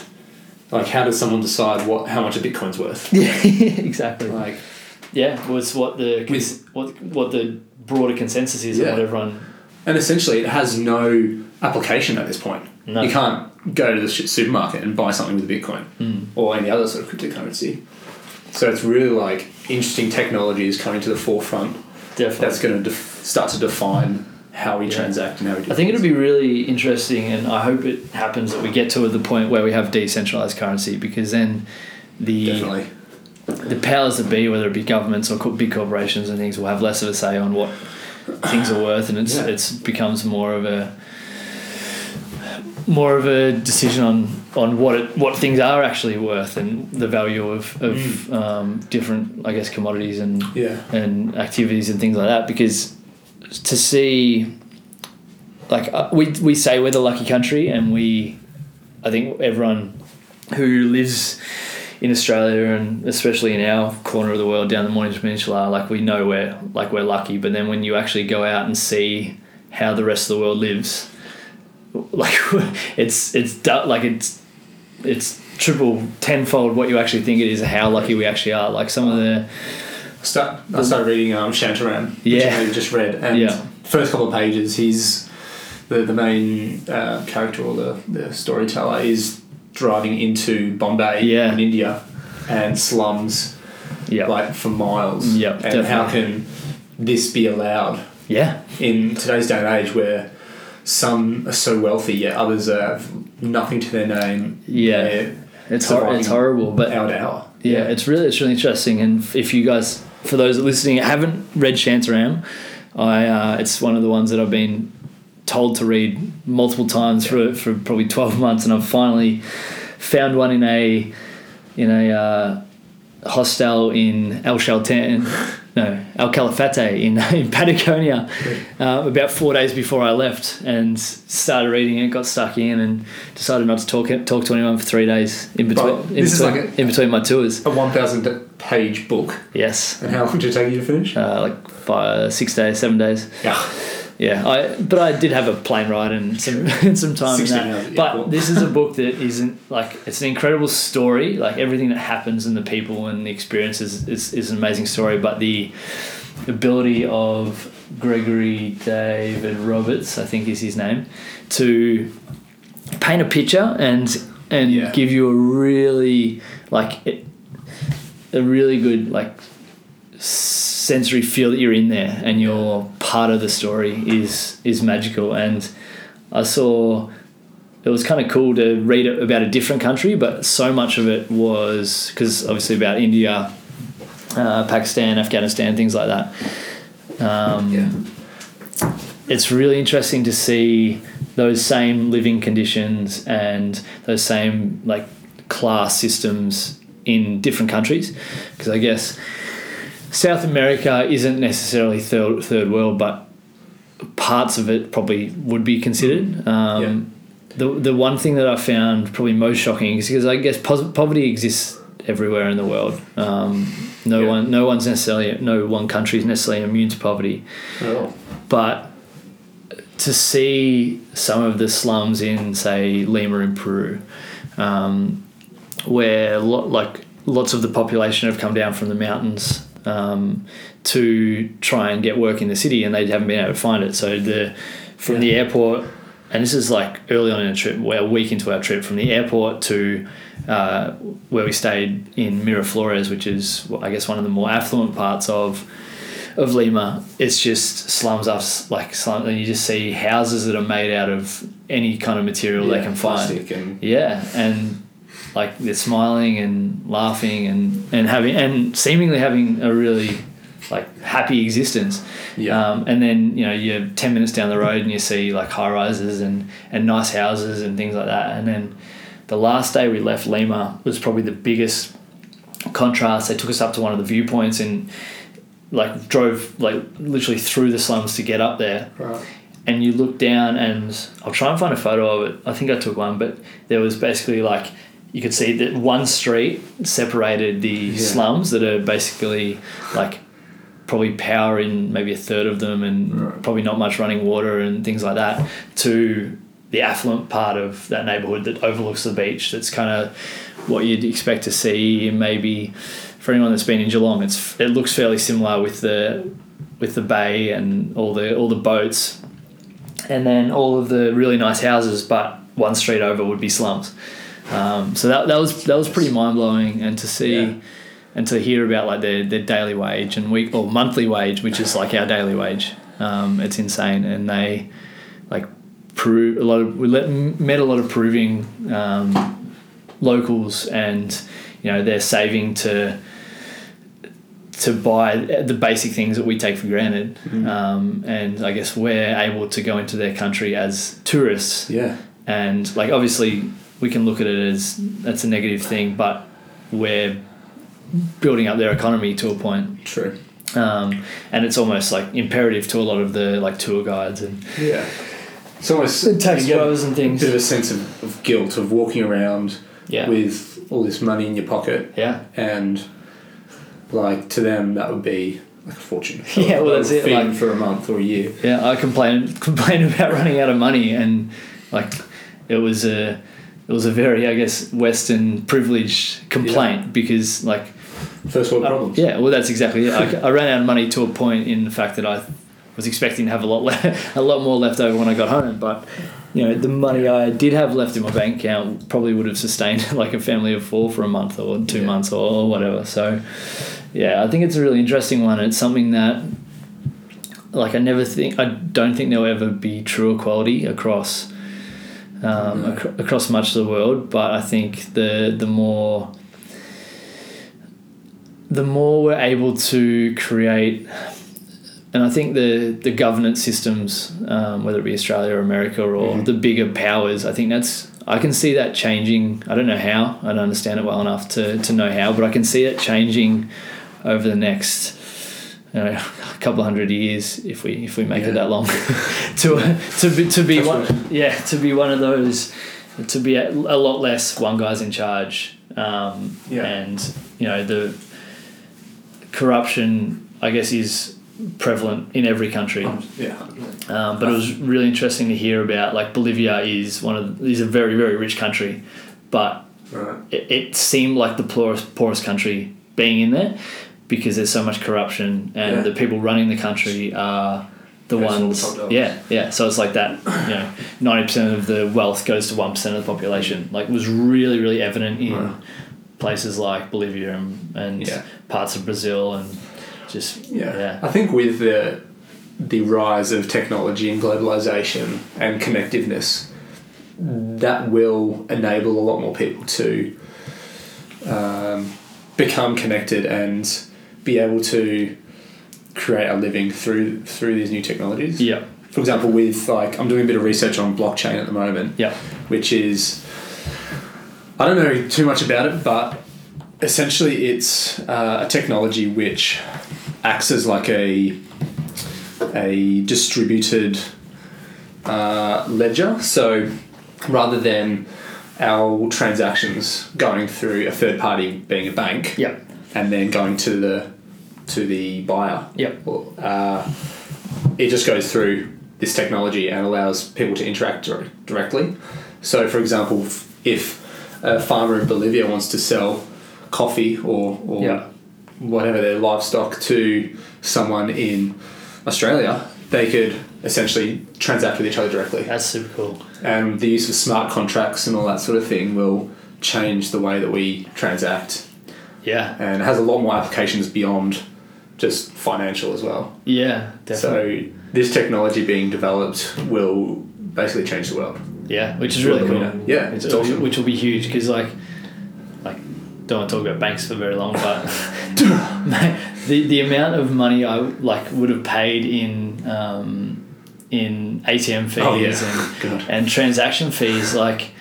Speaker 2: like how does someone decide what how much a Bitcoin's worth? <laughs>
Speaker 1: yeah, exactly.
Speaker 2: Like
Speaker 1: Yeah, was what the
Speaker 2: With-
Speaker 1: what what the broader consensus is
Speaker 2: Yeah.
Speaker 1: and what everyone.
Speaker 2: And essentially, it has no application at this point.
Speaker 1: No.
Speaker 2: You can't go to the supermarket and buy something with a Bitcoin
Speaker 1: Mm.
Speaker 2: or any other sort of cryptocurrency. So it's really like interesting technology is coming to the forefront.
Speaker 1: Definitely.
Speaker 2: That's going to def- start to define how we
Speaker 1: Yeah.
Speaker 2: transact and how we do.
Speaker 1: I think it'll be really interesting, and I hope it happens that we get to the point where we have decentralized currency because then the
Speaker 2: definitely.
Speaker 1: the powers that be, whether it be governments or big corporations and things, will have less of a say on what things are worth, and it's
Speaker 2: Yeah.
Speaker 1: it's becomes more of a more of a decision on on what it what things are actually worth and the value of of um, different I guess commodities and
Speaker 2: Yeah.
Speaker 1: and activities and things like that because to see like uh, we we say we're the lucky country and we I think everyone who lives in Australia and especially in our corner of the world down the Mornington Peninsula like we know we're like we're lucky but then when you actually go out and see how the rest of the world lives like <laughs> it's it's like it's it's triple tenfold what you actually think it is how lucky we actually are like some of the
Speaker 2: Start, I started reading um, Shantaram, which
Speaker 1: Yeah.
Speaker 2: I just read, and
Speaker 1: Yeah.
Speaker 2: first couple of pages, he's the the main uh, character or the, the storyteller is driving into Bombay
Speaker 1: Yeah.
Speaker 2: in India and slums
Speaker 1: yeah
Speaker 2: like for miles.
Speaker 1: Yep,
Speaker 2: and how can this be allowed
Speaker 1: yeah
Speaker 2: in today's day and age where some are so wealthy yet others have nothing to their name?
Speaker 1: Yeah.
Speaker 2: They're
Speaker 1: it's hor- it's horrible but
Speaker 2: hour to hour.
Speaker 1: Yeah, it's really it's really interesting. And if you guys, for those listening, haven't read Shantaram, I uh, it's one of the ones that I've been told to read multiple times for for probably twelve months, and I've finally found one in a in a uh, hostel in El Chaltén <laughs> no El Calafate in <laughs> in Patagonia uh, about four days before I left and started reading it, got stuck in, and decided not to talk talk to anyone for three days in between in, between,
Speaker 2: like a-
Speaker 1: in between my tours.
Speaker 2: A 1,000 page book.
Speaker 1: Yes,
Speaker 2: And how long did it take you to finish?
Speaker 1: uh, like five, six days, seven days.
Speaker 2: yeah.
Speaker 1: Yeah, I but I did have a plane ride and some <laughs> some time in that. but this is a book that isn't like it's an incredible story. Like everything that happens and the people and the experiences is, is an amazing story. But the ability of Gregory David Roberts, I think is his name, to paint a picture and and
Speaker 2: Yeah.
Speaker 1: give you a really like it, a really good like sensory feel that you're in there and you're part of the story is is magical. And I saw it was kind of cool to read about a different country but so much of it was because obviously about India uh, Pakistan Afghanistan things like that. Um,
Speaker 2: Yeah.
Speaker 1: it's really interesting to see those same living conditions and those same like class systems in different countries. Because I guess South America isn't necessarily third third world but parts of it probably would be considered. Um, the, the one thing that I found probably most shocking is because I guess pos- poverty exists everywhere in the world. Um, no
Speaker 2: Yeah.
Speaker 1: one no one's necessarily no one country is necessarily immune to poverty.
Speaker 2: Oh.
Speaker 1: but to see some of the slums in say Lima in Peru, um, where lo- like lots of the population have come down from the mountains um, to try and get work in the city, and they haven't been able to find it. So the from the airport, and this is like early on in a trip, we're a week into our trip, from the airport to uh, where we stayed in Miraflores, which is I guess one of the more affluent parts of of Lima, it's just slums us like slum, and you just see houses that are made out of any kind of material they can find.
Speaker 2: plastic and
Speaker 1: Yeah, and like they're smiling and laughing and and having and seemingly having a really like happy existence.
Speaker 2: Yeah.
Speaker 1: Um, and then you know you're ten minutes down the road and you see like high rises and and nice houses and things like that. And then the last day we left Lima was probably the biggest contrast. They took us up to one of the viewpoints and like drove like literally through the slums to get up there
Speaker 2: Right.
Speaker 1: and you look down and I'll try and find a photo of it. I think I took one, but there was basically like you could see that one street separated the
Speaker 2: Yeah.
Speaker 1: slums that are basically like probably power in maybe a third of them and
Speaker 2: Right.
Speaker 1: probably not much running water and things like that to the affluent part of that neighborhood that overlooks the beach that's kind of what you'd expect to see maybe for anyone that's been in Geelong it's it looks fairly similar with the with the bay and all the all the boats and then all of the really nice houses, but one street over would be slums. Um, so that, that was that was pretty mind blowing, and to see
Speaker 2: Yeah.
Speaker 1: and to hear about like their, their daily wage and week or monthly wage, which is like our daily wage. Um, it's insane, and they like Peru. A lot of we let, met a lot of Peruvian um, locals, and you know they're saving to to buy the basic things that we take for granted. Um, and I guess we're able to go into their country as tourists.
Speaker 2: Yeah.
Speaker 1: And like obviously we can look at it as that's a negative thing, but we're building up their economy to a point.
Speaker 2: True.
Speaker 1: Um, and it's almost like imperative to a lot of the like tour guides and
Speaker 2: Yeah. It's almost
Speaker 1: And taxi
Speaker 2: you
Speaker 1: and things.
Speaker 2: A bit of a sense of, of guilt of walking around
Speaker 1: yeah.
Speaker 2: with all this money in your pocket,
Speaker 1: yeah.
Speaker 2: and like to them that would be like a fortune. <laughs>
Speaker 1: Yeah, well, that's it, like-
Speaker 2: for a month or a year.
Speaker 1: Yeah, I complained <laughs> complained about running out of money, and like it was a it was a very I guess Western privileged complaint because like
Speaker 2: First world problems.
Speaker 1: yeah, well that's exactly it. I, I ran out of money to a point in the fact that I was expecting to have a lot le- <laughs> a lot more left over when I got home, but you know the money I did have left in my bank account probably would have sustained <laughs> like a family of four for a month or two
Speaker 2: Yeah.
Speaker 1: months or, or whatever. So yeah, I think it's a really interesting one. It's something that like I never think I don't think there'll ever be true equality across um,
Speaker 2: No.
Speaker 1: acro- across much of the world. But I think the the more the more we're able to create, and I think the the governance systems, um, whether it be Australia or America or
Speaker 2: Mhm.
Speaker 1: the bigger powers, I think that's I can see that changing. I don't know how. I don't understand it well enough to to know how, but I can see it changing over the next you know, a couple hundred years if we if we make
Speaker 2: Yeah.
Speaker 1: it that long <laughs> to to be to be one
Speaker 2: wood.
Speaker 1: yeah to be one of those to be a, a lot less one guy's in charge um,
Speaker 2: Yeah.
Speaker 1: and you know the corruption I guess is prevalent in every country
Speaker 2: Yeah.
Speaker 1: um, but it was really interesting to hear about like Bolivia is one of is a very very rich country but
Speaker 2: Right.
Speaker 1: it, it seemed like the poorest poorest country being in there because there's so much corruption and
Speaker 2: Yeah.
Speaker 1: the people running the country are the
Speaker 2: Those are the
Speaker 1: ones yeah yeah so it's like that you know 90% of the wealth goes to 1% of the population like it was really really evident in
Speaker 2: Right.
Speaker 1: places like Bolivia and, and
Speaker 2: Yeah.
Speaker 1: parts of Brazil and just
Speaker 2: Yeah.
Speaker 1: yeah
Speaker 2: I think with the the rise of technology and globalization and connectiveness, that will enable a lot more people to um, become connected and be able to create a living through through these new technologies.
Speaker 1: yeah
Speaker 2: For example, with like I'm doing a bit of research on blockchain at the moment.
Speaker 1: yeah
Speaker 2: which is I don't know too much about it, but essentially it's uh, a technology which acts as like a a distributed uh, ledger. So rather than our transactions going through a third party being a bank
Speaker 1: yeah
Speaker 2: and then going to the to the buyer
Speaker 1: yeah
Speaker 2: uh, it just goes through this technology and allows people to interact dir- directly. So, for example, if a farmer in Bolivia wants to sell coffee or, or
Speaker 1: Yeah.
Speaker 2: whatever their livestock to someone in Australia, they could essentially transact with each other directly.
Speaker 1: that's super cool
Speaker 2: And the use of smart contracts and all that sort of thing will change the way that we transact.
Speaker 1: Yeah
Speaker 2: And it has a lot more applications beyond just financial as well.
Speaker 1: yeah definitely
Speaker 2: So this technology being developed will basically change the world.
Speaker 1: Yeah, which is really cool.
Speaker 2: yeah, it's
Speaker 1: which,
Speaker 2: awesome.
Speaker 1: which will be huge because like, like, don't want to talk about banks for very long, but <laughs> <laughs> the the amount of money I like would have paid in um, in ATM fees
Speaker 2: Oh, yeah.
Speaker 1: and
Speaker 2: God.
Speaker 1: and transaction fees, like,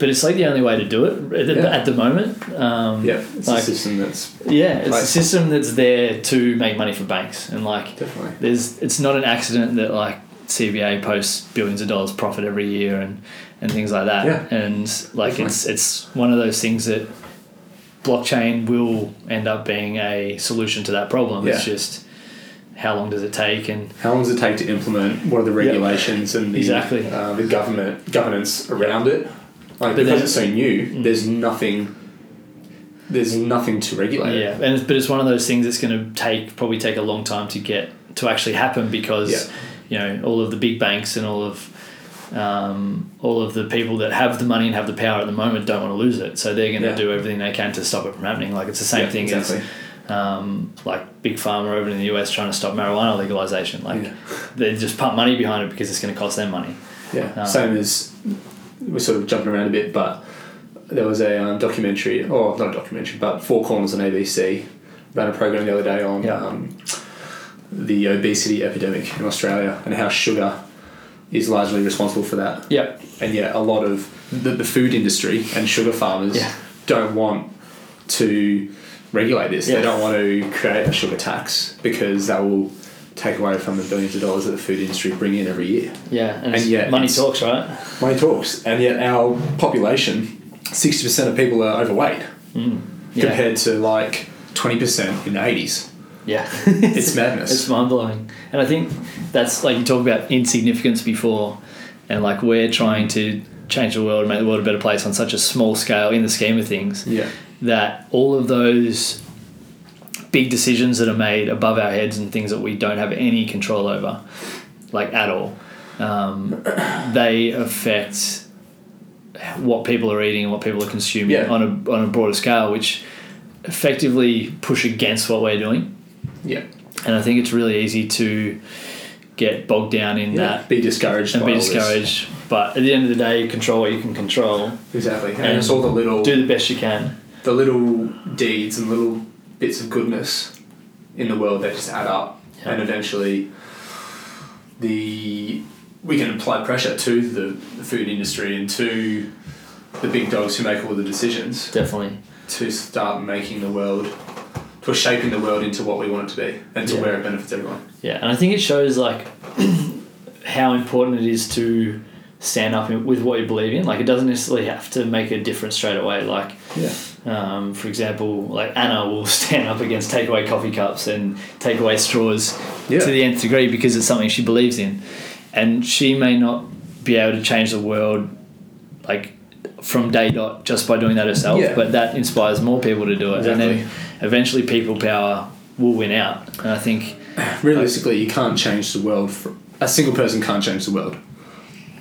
Speaker 1: but it's like the only way to do it at, the-
Speaker 2: Yeah.
Speaker 1: at the moment. Um,
Speaker 2: Yeah, it's
Speaker 1: like
Speaker 2: a system that's
Speaker 1: yeah, it's a system that's there to make money for banks, and like
Speaker 2: definitely.
Speaker 1: there's it's not an accident that like CBA posts billions of dollars profit every year and and things like that.
Speaker 2: Yeah.
Speaker 1: And like
Speaker 2: Definitely.
Speaker 1: it's it's one of those things that blockchain will end up being a solution to that problem.
Speaker 2: Yeah.
Speaker 1: It's just how long does it take and
Speaker 2: How long does it take to implement? What are the regulations and the
Speaker 1: Exactly.
Speaker 2: uh, the government governance around it? Like
Speaker 1: But
Speaker 2: because it's so new,
Speaker 1: Mm.
Speaker 2: there's nothing. There's nothing to regulate. it.
Speaker 1: yeah, and it's, but it's one of those things that's going to take probably take a long time to get to actually happen because
Speaker 2: Yeah.
Speaker 1: you know all of the big banks and all of um, all of the people that have the money and have the power at the moment don't want to lose it, so they're going to
Speaker 2: Yeah.
Speaker 1: do everything they can to stop it from happening. Like it's the same
Speaker 2: Yeah,
Speaker 1: thing
Speaker 2: exactly.
Speaker 1: as um, like big pharma over in the US trying to stop marijuana legalization. Like
Speaker 2: Yeah.
Speaker 1: they just pump money behind it because it's going to cost them money.
Speaker 2: Yeah,
Speaker 1: Um,
Speaker 2: same as we're sort of jumping around a bit, but there was a um, documentary, or not a documentary, but Four Corners on ABC ran a program the other day on
Speaker 1: Yeah.
Speaker 2: um, the obesity epidemic in Australia and how sugar is largely responsible for that.
Speaker 1: Yeah,
Speaker 2: And yet, a lot of the, the food industry and sugar farmers
Speaker 1: Yeah.
Speaker 2: don't want to regulate this.
Speaker 1: Yeah.
Speaker 2: They don't want to create a sugar tax because that will take away from the billions of dollars that the food industry bring in every year.
Speaker 1: yeah, and,
Speaker 2: And
Speaker 1: it's-
Speaker 2: yet
Speaker 1: money talks, right?
Speaker 2: Money talks, and yet our population, sixty percent of people are overweight
Speaker 1: Mm. Yeah,
Speaker 2: compared to like twenty percent in the eighties.
Speaker 1: yeah, <laughs>
Speaker 2: It's madness.
Speaker 1: It's mind blowing, and I think that's like you talk about insignificance before, and like we're trying to change the world, and make the world a better place on such a small scale in the scheme of things.
Speaker 2: yeah,
Speaker 1: That all of those big decisions that are made above our heads and things that we don't have any control over, like at all, um, they affect what people are eating and what people are consuming
Speaker 2: Yeah.
Speaker 1: on a on a broader scale, which effectively push against what we're doing.
Speaker 2: yeah,
Speaker 1: And I think it's really easy to get bogged down in
Speaker 2: yeah.
Speaker 1: that
Speaker 2: Be discouraged.
Speaker 1: and be
Speaker 2: all this.
Speaker 1: discouraged. But at the end of the day, control what you can control.
Speaker 2: Exactly, and,
Speaker 1: And
Speaker 2: it's all the little,
Speaker 1: Do the best you can.
Speaker 2: the little deeds and little bits of goodness in the world that just add up,
Speaker 1: Yeah.
Speaker 2: and eventually, the we can apply pressure to the, the food industry and to the big dogs who make all the decisions
Speaker 1: Definitely.
Speaker 2: to start making the world we're shaping the world into what we want it to be and to
Speaker 1: Yeah.
Speaker 2: where it benefits everyone.
Speaker 1: Yeah, and I think it shows like <clears throat> how important it is to stand up with what you believe in. Like it doesn't necessarily have to make a difference straight away. Like
Speaker 2: Yeah.
Speaker 1: um, for example, like Anna will <laughs> stand up against takeaway coffee cups and takeaway straws
Speaker 2: Yeah.
Speaker 1: to the nth degree because it's something she believes in, and she may not be able to change the world like from day dot just by doing that herself,
Speaker 2: Yeah.
Speaker 1: but that inspires more people to do it, and then eventually people power will win out. And I think <sighs>
Speaker 2: Realistically, you can't change the world. For, a single person can't change the world,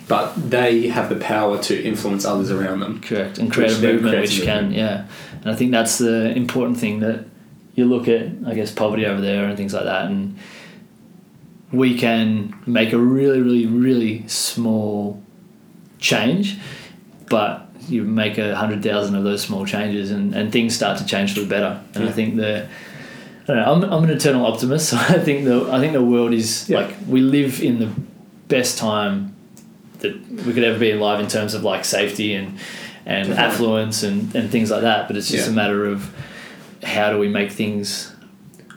Speaker 2: but they have the power to influence others around them.
Speaker 1: Correct, and create a movement which can, yeah. And I think that's the important thing that you look at, I guess, poverty over there and things like that, and we can make a really, really, really small change, but you make a hundred thousand of those small changes, and, and things start to change for the better. And I think the I don't know, I'm, I'm an eternal optimist, <laughs> so I think the I think the world is
Speaker 2: Yeah.
Speaker 1: like we live in the best time that we could ever be alive in terms of like safety and and
Speaker 2: Definitely.
Speaker 1: affluence and, and things like that. But it's just
Speaker 2: Yeah.
Speaker 1: a matter of how do we make things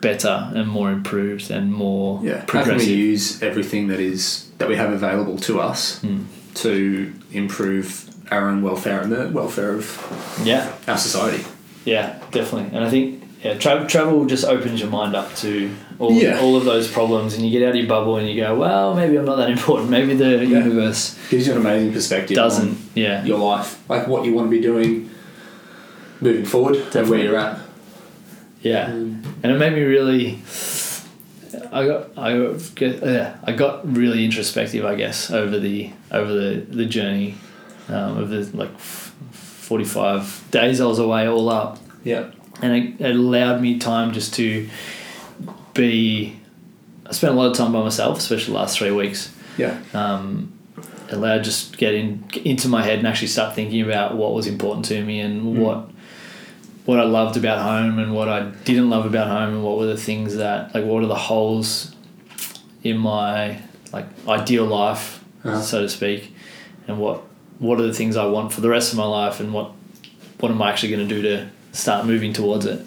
Speaker 1: better and more improved and more
Speaker 2: Yeah. How can we use everything that is that we have available to us
Speaker 1: Mm.
Speaker 2: to improve our own welfare and the welfare of
Speaker 1: Yeah,
Speaker 2: our society?
Speaker 1: yeah, definitely. And I think yeah, tra- travel just opens your mind up to all,
Speaker 2: Yeah.
Speaker 1: all of those problems, and you get out of your bubble and you go, well, maybe I'm not that important. Maybe the
Speaker 2: Yeah.
Speaker 1: universe
Speaker 2: Gives you an amazing perspective.
Speaker 1: doesn't.
Speaker 2: on
Speaker 1: Yeah,
Speaker 2: your life, like what you want to be doing moving forward and where you're at.
Speaker 1: yeah. and it made me really I got I got, get- yeah, I got really introspective I guess over the over the the journey um, of the like f- 45 days I was away all up
Speaker 2: Yeah.
Speaker 1: And it, it allowed me time just to be I spent a lot of time by myself especially the last three weeks
Speaker 2: Yeah.
Speaker 1: um, allowed just get in into my head and actually start thinking about what was important to me and
Speaker 2: Mm.
Speaker 1: what what I loved about home and what I didn't love about home and what were the things that like what are the holes in my like ideal life
Speaker 2: Uh-huh.
Speaker 1: so to speak and what what are the things I want for the rest of my life and what what am I actually going to do to start moving towards it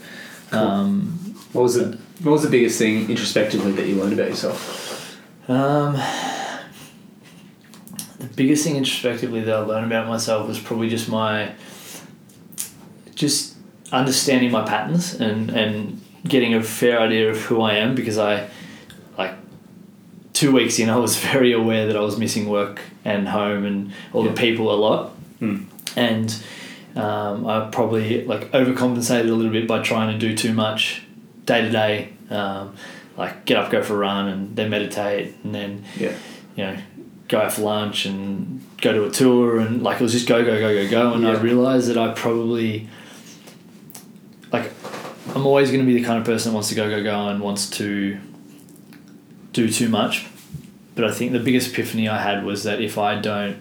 Speaker 2: Cool.
Speaker 1: um,
Speaker 2: What was the What was the biggest thing introspectively that you learned about yourself?
Speaker 1: Um, the biggest thing introspectively that I learned about myself was probably just my just understanding my patterns and and getting a fair idea of who I am because I like two weeks in I was <laughs> very aware that I was missing work and home and all
Speaker 2: Yeah.
Speaker 1: the people a lot
Speaker 2: Mm.
Speaker 1: and um, I probably like overcompensated a little bit by trying to do too much day to day um, like get up go for a run and then meditate and then
Speaker 2: Yeah.
Speaker 1: you know, go out for lunch and go to a tour and like it was just go go go go go and
Speaker 2: Yeah.
Speaker 1: I realized that I probably like I'm always going to be the kind of person that wants to go go go and wants to do too much but I think the biggest epiphany I had was that if I don't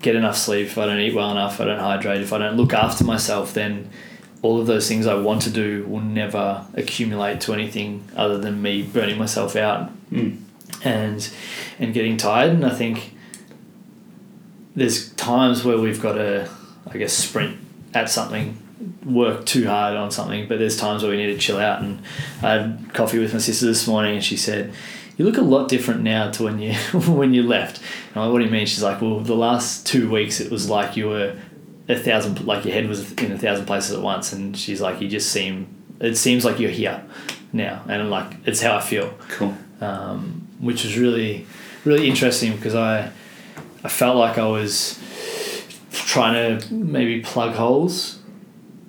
Speaker 1: get enough sleep if I don't eat well enough if I don't hydrate if I don't look after myself then all of those things I want to do will never accumulate to anything other than me burning myself out
Speaker 2: Mm.
Speaker 1: and and getting tired and I think there's times where we've got to I guess sprint at something work too hard on something but there's times where we need to chill out and I had coffee with my sister this morning and she said you look a lot different now to when you <laughs> when you left and I'm like what do you mean she's like well the last two weeks it was like you were a thousand like your head was in a thousand places at once and she's like you just seem it seems like you're here now and I'm like it's how I feel
Speaker 2: Cool.
Speaker 1: um, which was really really interesting because I I felt like I was trying to maybe plug holes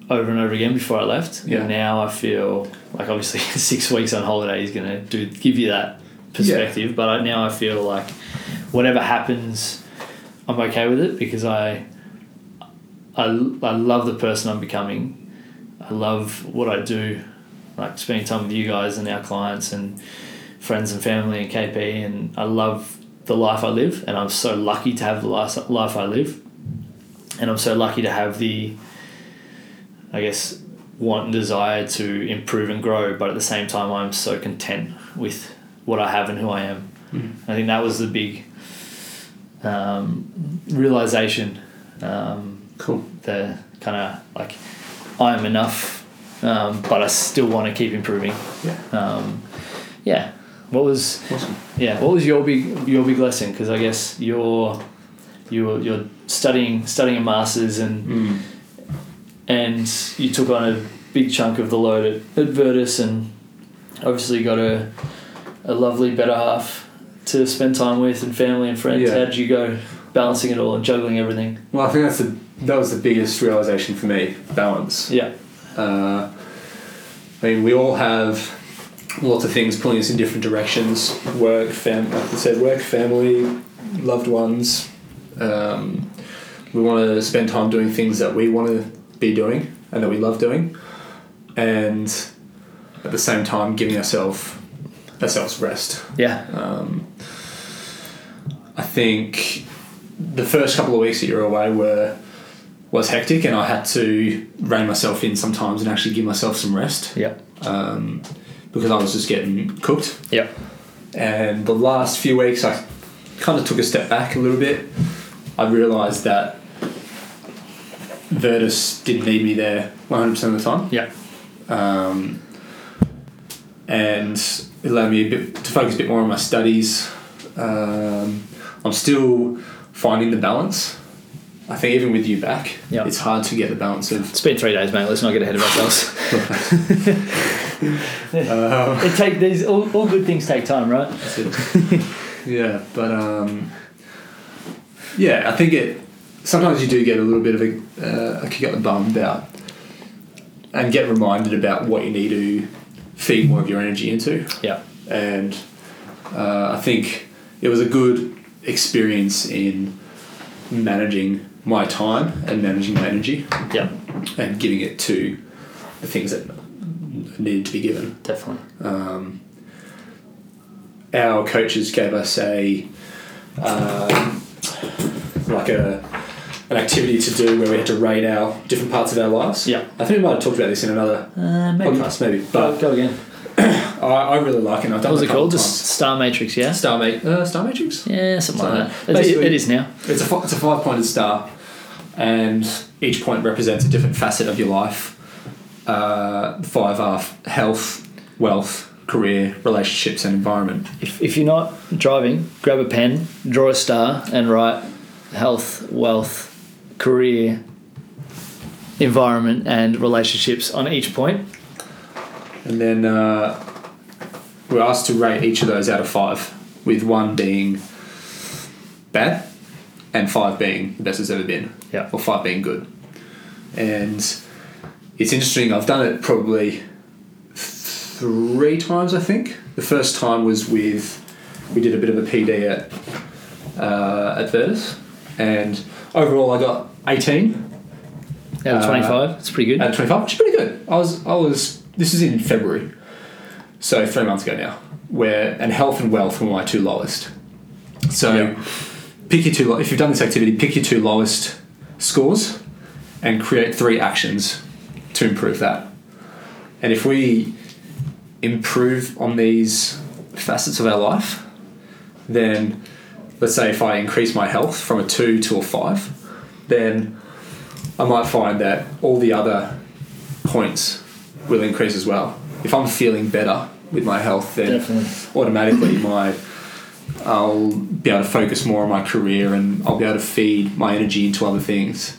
Speaker 1: over and over again before I left.
Speaker 2: Yeah.
Speaker 1: And now I feel like obviously <laughs> six weeks on holiday is going to do give you that perspective. But I, now I feel like whatever happens, I'm okay with it because I, I I love the person I'm becoming. I love what I do, like spending time with you guys and our clients and friends and family and KP, and I love the life I live, and I'm so lucky to have the life life I live, and I'm so lucky to have the, I guess, want and desire to improve and grow, but at the same time, I'm so content with what I have and who I am.
Speaker 2: Mm.
Speaker 1: I think that was the big um, realization. Um,
Speaker 2: Cool.
Speaker 1: the kind of like I am enough um, but I still want to keep improving.
Speaker 2: Yeah.
Speaker 1: Um, yeah. What was
Speaker 2: Awesome.
Speaker 1: yeah? What was your big your big lesson? Because I guess you're you're you're studying studying a masters and
Speaker 2: Mm.
Speaker 1: and you took on a big chunk of the load at, at Virtus and obviously got a a lovely better half to spend time with and family and friends.
Speaker 2: Yeah.
Speaker 1: How did you go balancing it all and juggling everything?
Speaker 2: Well, I think that's the that was the biggest realization for me. Balance.
Speaker 1: Yeah.
Speaker 2: Uh, I mean, we all have lots of things pulling us in different directions. Work, fam, like I said, work, family, loved ones. Um, we want to spend time doing things that we want to be doing and that we love doing, and at the same time giving ourselves ourselves rest.
Speaker 1: Yeah.
Speaker 2: Um, I think the first couple of weeks that you're away were was hectic, and I had to rein myself in sometimes and actually give myself some rest
Speaker 1: Yeah.
Speaker 2: um, because I was just getting cooked.
Speaker 1: Yeah.
Speaker 2: And the last few weeks, I kind of took a step back a little bit. I realised that Virtus didn't need me there 100% of the time
Speaker 1: Yeah.
Speaker 2: um, and it allowed me a bit to focus a bit more on my studies. Um, I'm still finding the balance. I think even with you back,
Speaker 1: Yeah.
Speaker 2: it's hard to get the balance of.
Speaker 1: It's been three days, mate. Let's not get ahead of ourselves.
Speaker 2: Um, <laughs>
Speaker 1: it take these all, all good things take time, right?
Speaker 2: that's it. yeah, but um, yeah, I think it. Sometimes you do get a little bit of a, uh, a kick up the bum about, and get reminded about what you need to feed more of your energy into.
Speaker 1: Yeah.
Speaker 2: and uh, I think it was a good experience in managing my time and managing my energy
Speaker 1: Yeah.
Speaker 2: and giving it to the things that needed to be given.
Speaker 1: Definitely.
Speaker 2: Um, our coaches gave us a um, like a an activity to do where we had to rate our different parts of our lives.
Speaker 1: Yeah.
Speaker 2: I think we might have talked about this in another
Speaker 1: Uh, maybe.
Speaker 2: podcast, maybe. But
Speaker 1: go again. <clears throat>
Speaker 2: I, I really like it. I've
Speaker 1: What was
Speaker 2: it
Speaker 1: it
Speaker 2: a couple
Speaker 1: called? Just
Speaker 2: times.
Speaker 1: Star Matrix, yeah?
Speaker 2: Star, ma- uh, Star Matrix.
Speaker 1: Yeah, something like that.
Speaker 2: Basically-
Speaker 1: it is now.
Speaker 2: It's a it's a five pointed star, and each point represents a different facet of your life. Uh, five are health, wealth, career, relationships, and environment.
Speaker 1: If, if you're not driving, grab a pen, draw a star, and write health, wealth, career, environment, and relationships on each point.
Speaker 2: And then uh, we're asked to rate each of those out of five, with one being bad, and five being the best it's ever been.
Speaker 1: Yeah.
Speaker 2: or five being good. And it's interesting. I've done it probably three times. I think the first time was with we did a bit of a PD at uh, at Virtus, and overall I got eighteen
Speaker 1: Out of
Speaker 2: Uh,
Speaker 1: 25, it's pretty good.
Speaker 2: out of twenty five, which is pretty good. I was I was this is in February, so three months ago now. Where and health and wealth were my two lowest. So
Speaker 1: Yeah.
Speaker 2: pick your two. If you've done this activity, pick your two lowest scores, and create three actions to improve that. And if we improve on these facets of our life, then let's say if I increase my health from a two to a five, then I might find that all the other points will increase as well. If I'm feeling better with my health, then
Speaker 1: Definitely.
Speaker 2: automatically <clears throat> my I'll be able to focus more on my career and I'll be able to feed my energy into other things.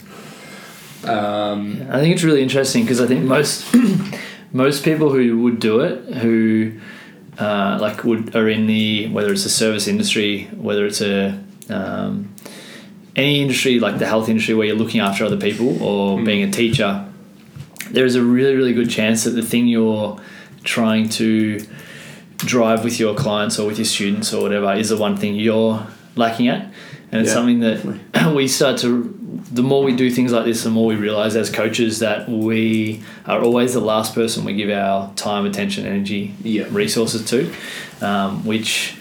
Speaker 2: Um,
Speaker 1: I think it's really interesting because I think most <clears throat> most people who would do it, who uh, like would are in the whether it's a service industry, whether it's a um, any industry like the health industry where you're looking after other people or being a teacher, there is a really really good chance that the thing you're trying to drive with your clients or with your students or whatever is the one thing you're lacking at, and it's
Speaker 2: Yeah,
Speaker 1: something that <clears throat> we start to. The more we do things like this, the more we realize as coaches that we are always the last person we give our time, attention, energy,
Speaker 2: Yeah.
Speaker 1: resources to, um, which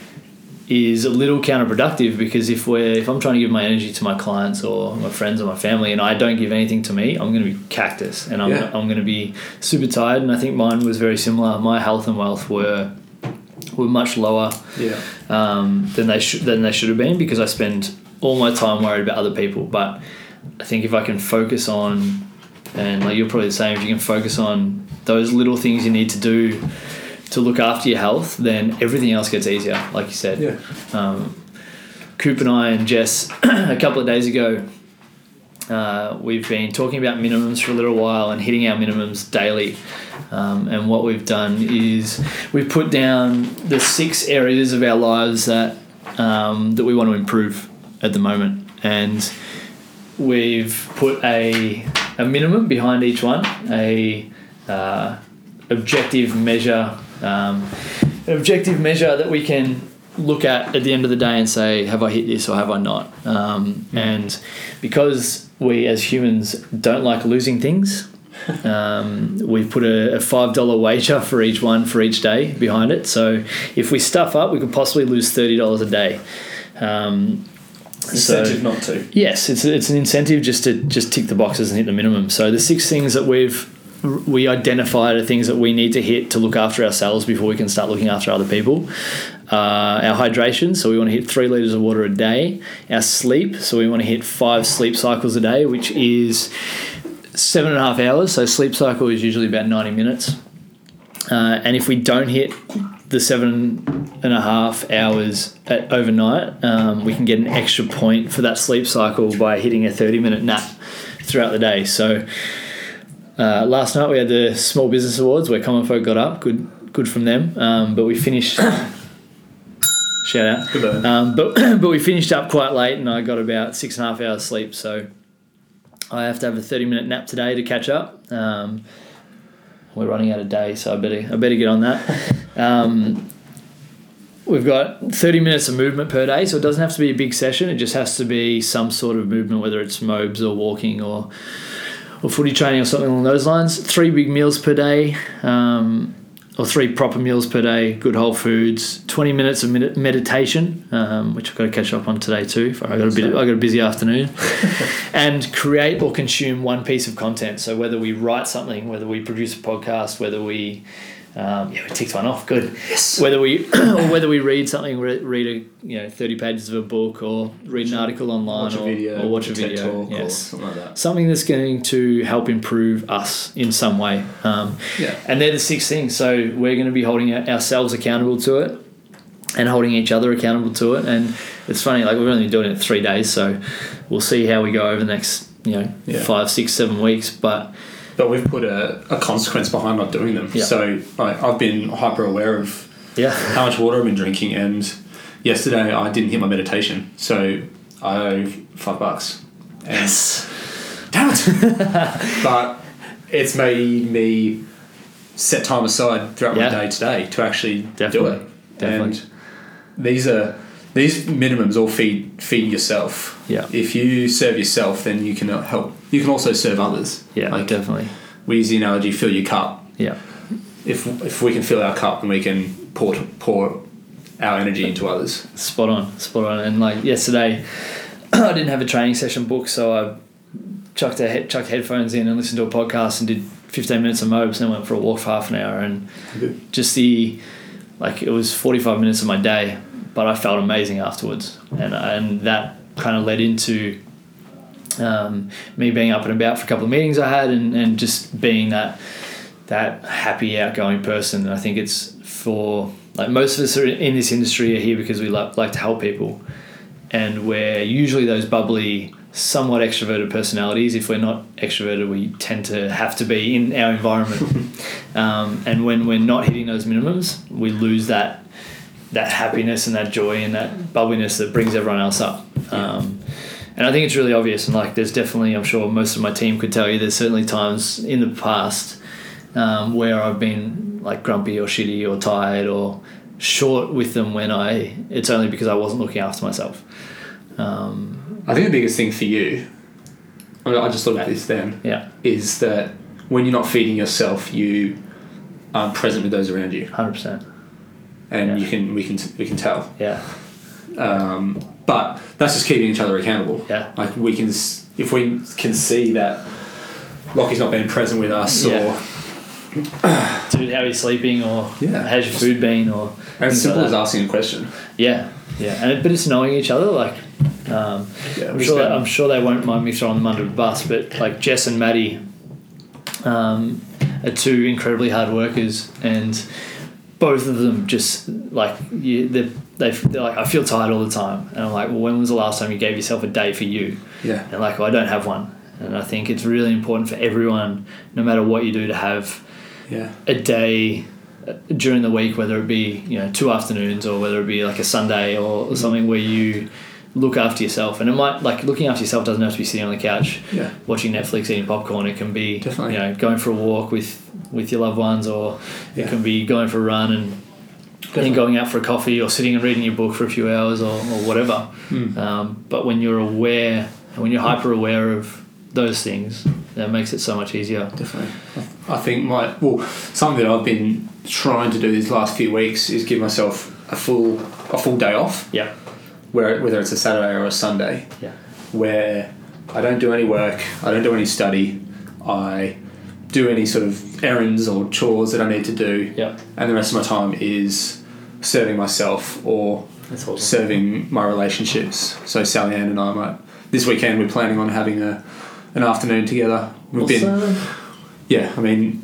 Speaker 1: is a little counterproductive because if we're if I'm trying to give my energy to my clients or my friends or my family and I don't give anything to me, I'm going to be cactus and I'm
Speaker 2: Yeah.
Speaker 1: I'm going to be super tired. And I think mine was very similar. My health and wealth were were much lower
Speaker 2: yeah.
Speaker 1: um, than they should than they should have been because I spend all my time worried about other people. But I think if I can focus on and like you're probably the same, if you can focus on those little things you need to do to look after your health, then everything else gets easier, like you said.
Speaker 2: Yeah.
Speaker 1: Um, Coop and I and Jess <clears throat> a couple of days ago, uh, we've been talking about minimums for a little while and hitting our minimums daily. Um, and what we've done is we've put down the six areas of our lives that um, that we want to improve at the moment, and we've put a a minimum behind each one, a uh, objective measure, um, an objective measure that we can look at at the end of the day and say, have I hit this or have I not? Um, and because we as humans don't like losing things, um, we've put a, a five dollar wager for each one for each day behind it. So if we stuff up, we could possibly lose thirty dollars a day. Um,
Speaker 2: Incentive not to.
Speaker 1: Yes, it's it's an incentive just to just tick the boxes and hit the minimum. So the six things that we've we identify the things that we need to hit to look after ourselves before we can start looking after other people. Uh, our hydration, so we want to hit three liters of water a day. Our sleep, so we want to hit five sleep cycles a day, which is seven and a half hours. So sleep cycle is usually about ninety minutes. Uh, and if we don't hit the seven and a half hours at overnight, um, we can get an extra point for that sleep cycle by hitting a 30 minute nap throughout the day. So uh, last night we had the Small Business Awards where Common Folk got up. Good, good from them. Um, but we finished. <coughs> shout out.
Speaker 2: Good
Speaker 1: Um, but <coughs> but we finished up quite late, and I got about six and a half hours sleep. So I have to have a 30 minute nap today to catch up. Um, we're running out of day, so I better I better get on that. <laughs> Um, we've got 30 minutes of movement per day, so it doesn't have to be a big session. It just has to be some sort of movement, whether it's mobs or walking or or footy training or something along those lines. Three big meals per day, um, or three proper meals per day. Good whole foods. 20 minutes of med- meditation, um, which I've got to catch up on today too. I got a bit. I got a busy afternoon, <laughs> and create or consume one piece of content. So whether we write something, whether we produce a podcast, whether we um, yeah, we ticked one off. Good.
Speaker 2: Yes.
Speaker 1: Whether we <coughs> or whether we read something, re- read a you know thirty pages of a book, or read an article online,
Speaker 2: Watch
Speaker 1: or,
Speaker 2: video.
Speaker 1: or watch a video. yes,
Speaker 2: something like that.
Speaker 1: something that's going to help improve us in some way. Um,
Speaker 2: Yeah.
Speaker 1: and they're the six things. So we're going to be holding ourselves accountable to it, and holding each other accountable to it. And it's funny, like we've only been doing it three days, so we'll see how we go over the next you know
Speaker 2: Yeah.
Speaker 1: five, six, seven weeks. But
Speaker 2: But we've put a, a consequence behind not doing them.
Speaker 1: Yeah.
Speaker 2: So like, I've been hyper aware of
Speaker 1: yeah, <laughs>
Speaker 2: how much water I've been drinking, and yesterday I didn't hit my meditation, so I owe five bucks. And Damn it! <laughs> but it's made me set time aside throughout
Speaker 1: Yeah.
Speaker 2: my day today to actually do it.
Speaker 1: Definitely.
Speaker 2: And these are these minimums all feed feed yourself.
Speaker 1: Yeah.
Speaker 2: If you serve yourself, then you can help. You can also serve others.
Speaker 1: yeah,
Speaker 2: Like
Speaker 1: definitely.
Speaker 2: we use the analogy: fill your cup.
Speaker 1: Yeah,
Speaker 2: If if we can fill our cup, then we can pour pour our energy into others.
Speaker 1: spot on, spot on. And like yesterday, <clears throat> I didn't have a training session booked, so I chucked a he- chucked headphones in and listened to a podcast and did 15 minutes of mobs, and then went for a walk for half an hour and just the like it was 45 minutes of my day, but I felt amazing afterwards, and and that kind of led into um, me being up and about for a couple of meetings I had, and, and just being that that happy, outgoing person. And I think it's for like most of us are in this industry are here because we like like to help people, and we're usually those bubbly. Somewhat extroverted personalities. If we're not extroverted, we tend to have to be in our environment. <laughs> um, and when we're not hitting those minimums, we lose that that happiness and that joy and that bubbliness that brings everyone else up. Um, and I think it's really obvious. And like, there's definitely, I'm sure most of my team could tell you, there's certainly times in the past um, where I've been like grumpy or shitty or tired or short with them when I, it's only because I wasn't looking after myself. Um,
Speaker 2: I think the biggest thing for you, I just thought of this then,
Speaker 1: yeah,
Speaker 2: is that when you're not feeding yourself, you aren't present with those around you,
Speaker 1: 100%.
Speaker 2: and
Speaker 1: Yeah.
Speaker 2: you can we can we can tell.
Speaker 1: Yeah,
Speaker 2: Um, but that's just keeping each other accountable.
Speaker 1: Yeah.
Speaker 2: Like we can, if we can see that Lachie's not being present with us,
Speaker 1: Yeah.
Speaker 2: or <clears throat>
Speaker 1: dude, how are you sleeping or
Speaker 2: Yeah.
Speaker 1: how's your food been or
Speaker 2: as simple
Speaker 1: like
Speaker 2: as asking a question.
Speaker 1: Yeah, yeah, and but it's knowing each other. Like, um,
Speaker 2: Yeah,
Speaker 1: I'm sure. I'm sure they won't mind me throwing them under the bus. But like Jess and Maddie, um, are two incredibly hard workers, and both of them just like you, they're, they they're like I feel tired all the time, and I'm like, well, when was the last time you gave yourself a day for you?
Speaker 2: Yeah.
Speaker 1: And like, well, I don't have one, and I think it's really important for everyone, no matter what you do, to have
Speaker 2: Yeah.
Speaker 1: a day uh, during the week, whether it be you know two afternoons or whether it be like a Sunday or, or something where you look after yourself. And it might like looking after yourself doesn't have to be sitting on the couch
Speaker 2: Yeah.
Speaker 1: watching Netflix, eating popcorn. It can be
Speaker 2: Definitely.
Speaker 1: you know going for a walk with with your loved ones, or
Speaker 2: Yeah.
Speaker 1: it can be going for a run and Then going out for a coffee or sitting and reading your book for a few hours or, or whatever.
Speaker 2: Mm.
Speaker 1: Um, but when you're aware, when you're hyper aware of those things, that makes it so much easier.
Speaker 2: Definitely. I think my well, something that I've been trying to do these last few weeks is give myself a full a full day off,
Speaker 1: Yeah.
Speaker 2: where whether it's a Saturday or a Sunday,
Speaker 1: Yeah.
Speaker 2: where I don't do any work, I don't do any study, I do any sort of errands or chores that I need to do,
Speaker 1: Yeah.
Speaker 2: and the rest of my time is serving myself or
Speaker 1: awesome.
Speaker 2: serving my relationships. So Sally Ann and I might this weekend we're planning on having a an afternoon together. We've been yeah, I mean,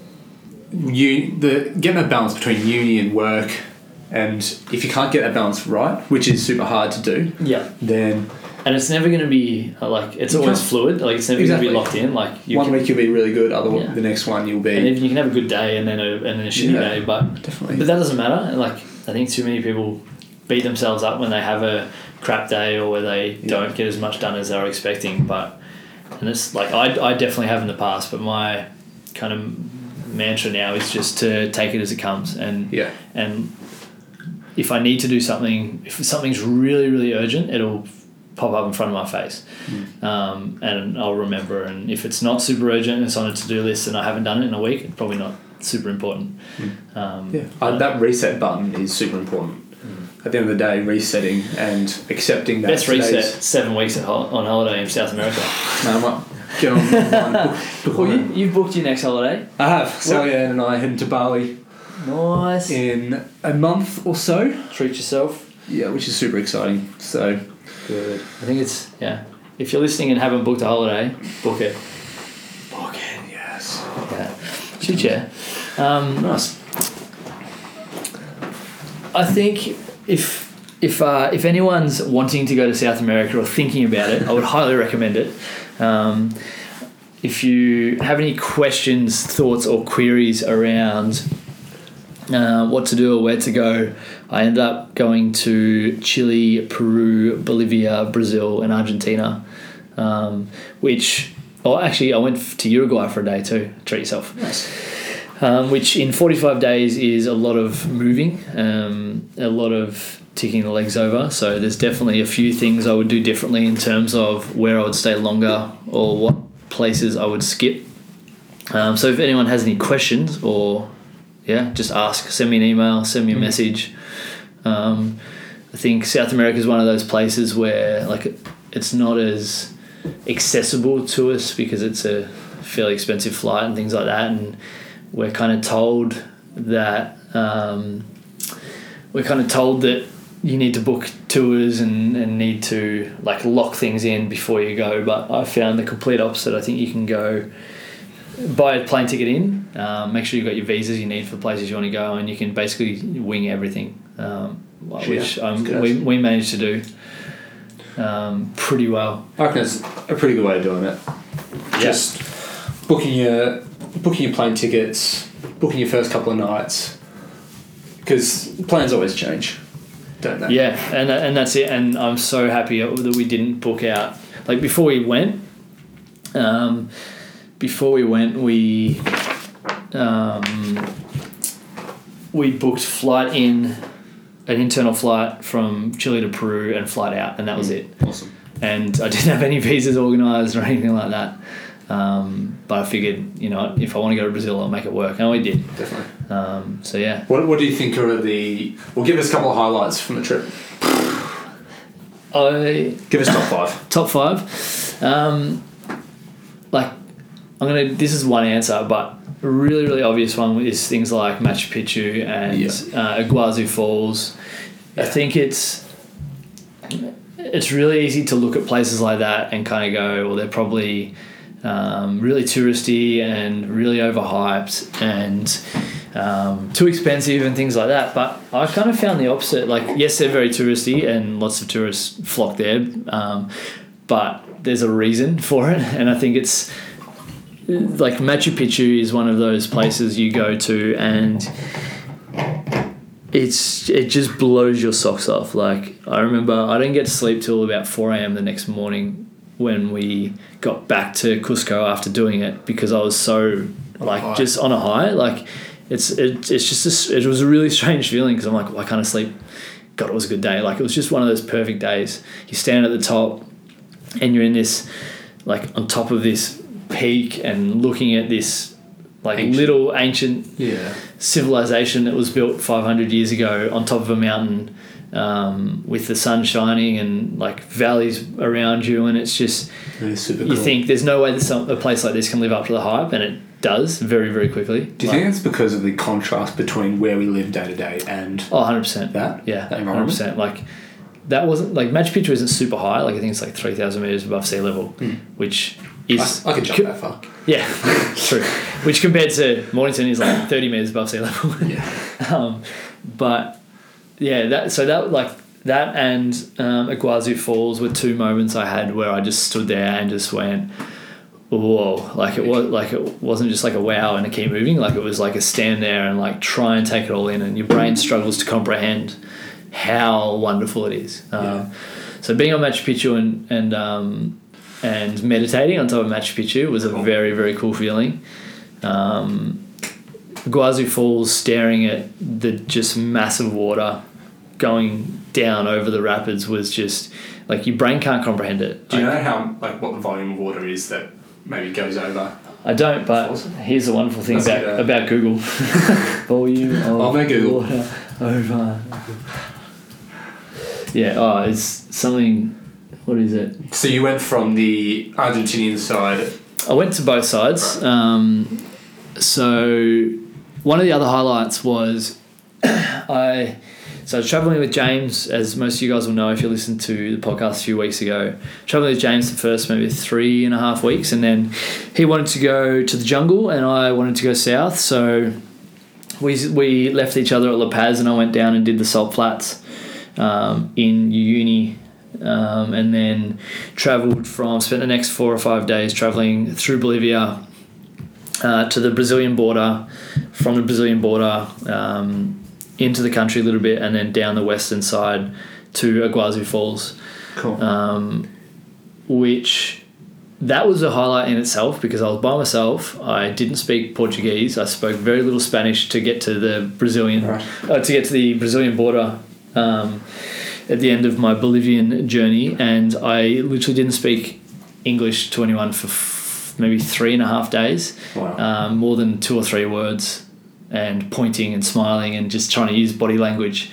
Speaker 2: you the getting a balance between uni and work, and if you can't get that balance right, which is super hard to do,
Speaker 1: Yeah.
Speaker 2: then
Speaker 1: And it's never going to be uh, like it's
Speaker 2: You
Speaker 1: always fluid. Like it's never
Speaker 2: Exactly.
Speaker 1: going to be locked in. Like you
Speaker 2: one
Speaker 1: can,
Speaker 2: week you'll be really good, other
Speaker 1: Yeah.
Speaker 2: the next one you'll be.
Speaker 1: and even you can have a good day and then a and then a shitty
Speaker 2: Yeah.
Speaker 1: day, but
Speaker 2: definitely
Speaker 1: but that doesn't matter. And, Like I think too many people beat themselves up when they have a crap day or where they
Speaker 2: Yeah.
Speaker 1: don't get as much done as they're expecting. But and it's like I I definitely have in the past, but my kind of mantra now is just to take it as it comes and
Speaker 2: yeah,
Speaker 1: and if I need to do something, if something's really really urgent, it'll pop up in front of my face, um, and I'll remember. And if it's not super urgent, it's on a to do list, and I haven't done it in a week, it's probably not super important. Um,
Speaker 2: yeah. Uh, that reset button is super important. At the end of the day, resetting and accepting that.
Speaker 1: Best reset seven weeks at hol- on holiday in South America. <laughs>
Speaker 2: No, I might get on. book, book <laughs>
Speaker 1: Well, you, you've booked your next holiday.
Speaker 2: I have. Sally Ann and I are heading to Bali
Speaker 1: Nice.
Speaker 2: in a month or so.
Speaker 1: Treat yourself.
Speaker 2: Yeah, which is super exciting. So
Speaker 1: Good. I think it's yeah. If you're listening and haven't booked a holiday, book it.
Speaker 2: book it, yes.
Speaker 1: Yeah. Shoot yeah. Um,
Speaker 2: Nice.
Speaker 1: I think if if uh, if anyone's wanting to go to South America or thinking about it, I would highly recommend it. Um, if you have any questions, thoughts, or queries around uh, what to do or where to go, I ended up going to Chile, Peru, Bolivia, Brazil, and Argentina, um, which. Oh, actually, I went to Uruguay for a day too. Treat yourself
Speaker 2: Nice.
Speaker 1: um, which in 45 days is a lot of moving, um, a lot of ticking the legs over. So there's definitely a few things I would do differently in terms of where I would stay longer or what places I would skip. Um, so if anyone has any questions or yeah, just ask, send me an email, send me a
Speaker 2: Mm.
Speaker 1: message. Um, I think South America is one of those places where like it's not as accessible to us because it's a fairly expensive flight and things like that, and we're kind of told that um, we're kind of told that you need to book tours and, and need to like lock things in before you go. But I found the complete opposite. I think you can go buy a plane ticket in, um, make sure you've got your visas you need for the places you want to go, and you can basically wing everything, um, which
Speaker 2: Yeah,
Speaker 1: um, we, we managed to do um, pretty well.
Speaker 2: I reckon it's a pretty good way of doing it. Just booking your booking your plane tickets, booking your first couple of nights, because plans always change, don't they?
Speaker 1: Yeah, and and that's it. And I'm so happy that we didn't book out. Like before we went, um, before we went, we um, we booked flight in, an internal flight from Chile to Peru, and flight out, and that was it.
Speaker 2: Awesome.
Speaker 1: And I didn't have any visas organised or <laughs> anything like that. Um, but I figured, you know, if I want to go to Brazil, I'll make it work, and we did.
Speaker 2: Definitely.
Speaker 1: Um, so yeah,
Speaker 2: What, what do you think are the? Well, give us a couple of highlights from the trip.
Speaker 1: I
Speaker 2: Give us top five.
Speaker 1: top five. Um, like I'm gonna. This is one answer, but a really, really obvious one is things like Machu Picchu and
Speaker 2: Yeah.
Speaker 1: uh, Iguazu Falls. I think it's it's really easy to look at places like that and kind of go, well, they're probably um, really touristy and really overhyped and um, too expensive and things like that. But I kind of found the opposite. Like, yes, they're very touristy and lots of tourists flock there, um, but there's a reason <laughs> for it, and I think it's like Machu Picchu is one of those places you go to and it's it just blows your socks off. Like I remember I didn't get to sleep till about four a.m. the next morning when we got back to Cusco after doing it because I was so like just on a high. Like it's it, it's just a, it was a really <laughs> strange feeling because I'm like why can't I sleep? God, it was a good day. Like it was just one of those perfect days. You stand at the top and you're in this like on top of this peak and looking at this like
Speaker 2: Ancient.
Speaker 1: little ancient
Speaker 2: Yeah.
Speaker 1: civilization that was built 500 years ago on top of a mountain um, with the sun shining and like valleys around you and it's just
Speaker 2: super
Speaker 1: you
Speaker 2: cool.
Speaker 1: think there's no way that some, a place like this can live up to the hype and it does very very quickly
Speaker 3: Do you
Speaker 1: Like-
Speaker 3: think it's because of the contrast between where we live day to day and
Speaker 1: oh 100%
Speaker 3: that?
Speaker 1: yeah
Speaker 3: That
Speaker 1: 100% like that wasn't like Machu Picchu isn't super high like I think it's like 3,000 meters above sea level which is
Speaker 2: I, I could jump that far.
Speaker 1: Yeah, <laughs> true. Which compared to Mornington is like thirty meters above sea level. <laughs>
Speaker 2: Yeah. <laughs>
Speaker 1: um, but yeah, that so that like that and um, Iguazu Falls were two moments I had where I just stood there and just went, whoa! Like it was like it wasn't just like a wow and a keep moving. Like it was like a stand there and like try and take it all in, and your brain struggles to comprehend how wonderful it is. Um,
Speaker 2: Yeah.
Speaker 1: So being on Machu Picchu and and um, and meditating on top of Machu Picchu was a very very cool feeling. Um, Guazu Falls, staring at the just massive water going down over the rapids was just like your brain can't comprehend it.
Speaker 3: Do you
Speaker 1: Like,
Speaker 3: know how like what the volume of water is that maybe goes over?
Speaker 1: I don't, but here's the wonderful thing about, about Google. <laughs> Volume of
Speaker 2: I'll make Google.
Speaker 1: water over. Yeah, oh, it's something. What is it?
Speaker 3: So you went from the Argentinian side.
Speaker 1: I went to both sides. Um, so one of the other highlights was <coughs> I. So I was traveling with James, as most of you guys will know if you listened to the podcast a few weeks ago. Traveling with James the first maybe three and a half weeks, and then he wanted to go to the jungle, and I wanted to go south. So we we left each other at La Paz, and I went down and did the salt flats um, in Uyuni um, and then traveled from spent the next four or five days traveling through Bolivia uh, to the Brazilian border, from the Brazilian border um, into the country a little bit, and then down the western side to Iguazu Falls,
Speaker 3: Cool.
Speaker 1: um, which that was a highlight in itself because I was by myself. I didn't speak Portuguese. I spoke very little Spanish to get to the Brazilian
Speaker 3: Right.
Speaker 1: uh, to get to the Brazilian border um, at the end of my Bolivian journey, and I literally didn't speak English to anyone for f- maybe three and a half days,
Speaker 3: Wow.
Speaker 1: um, more than two or three words, and pointing and smiling and just trying to use body language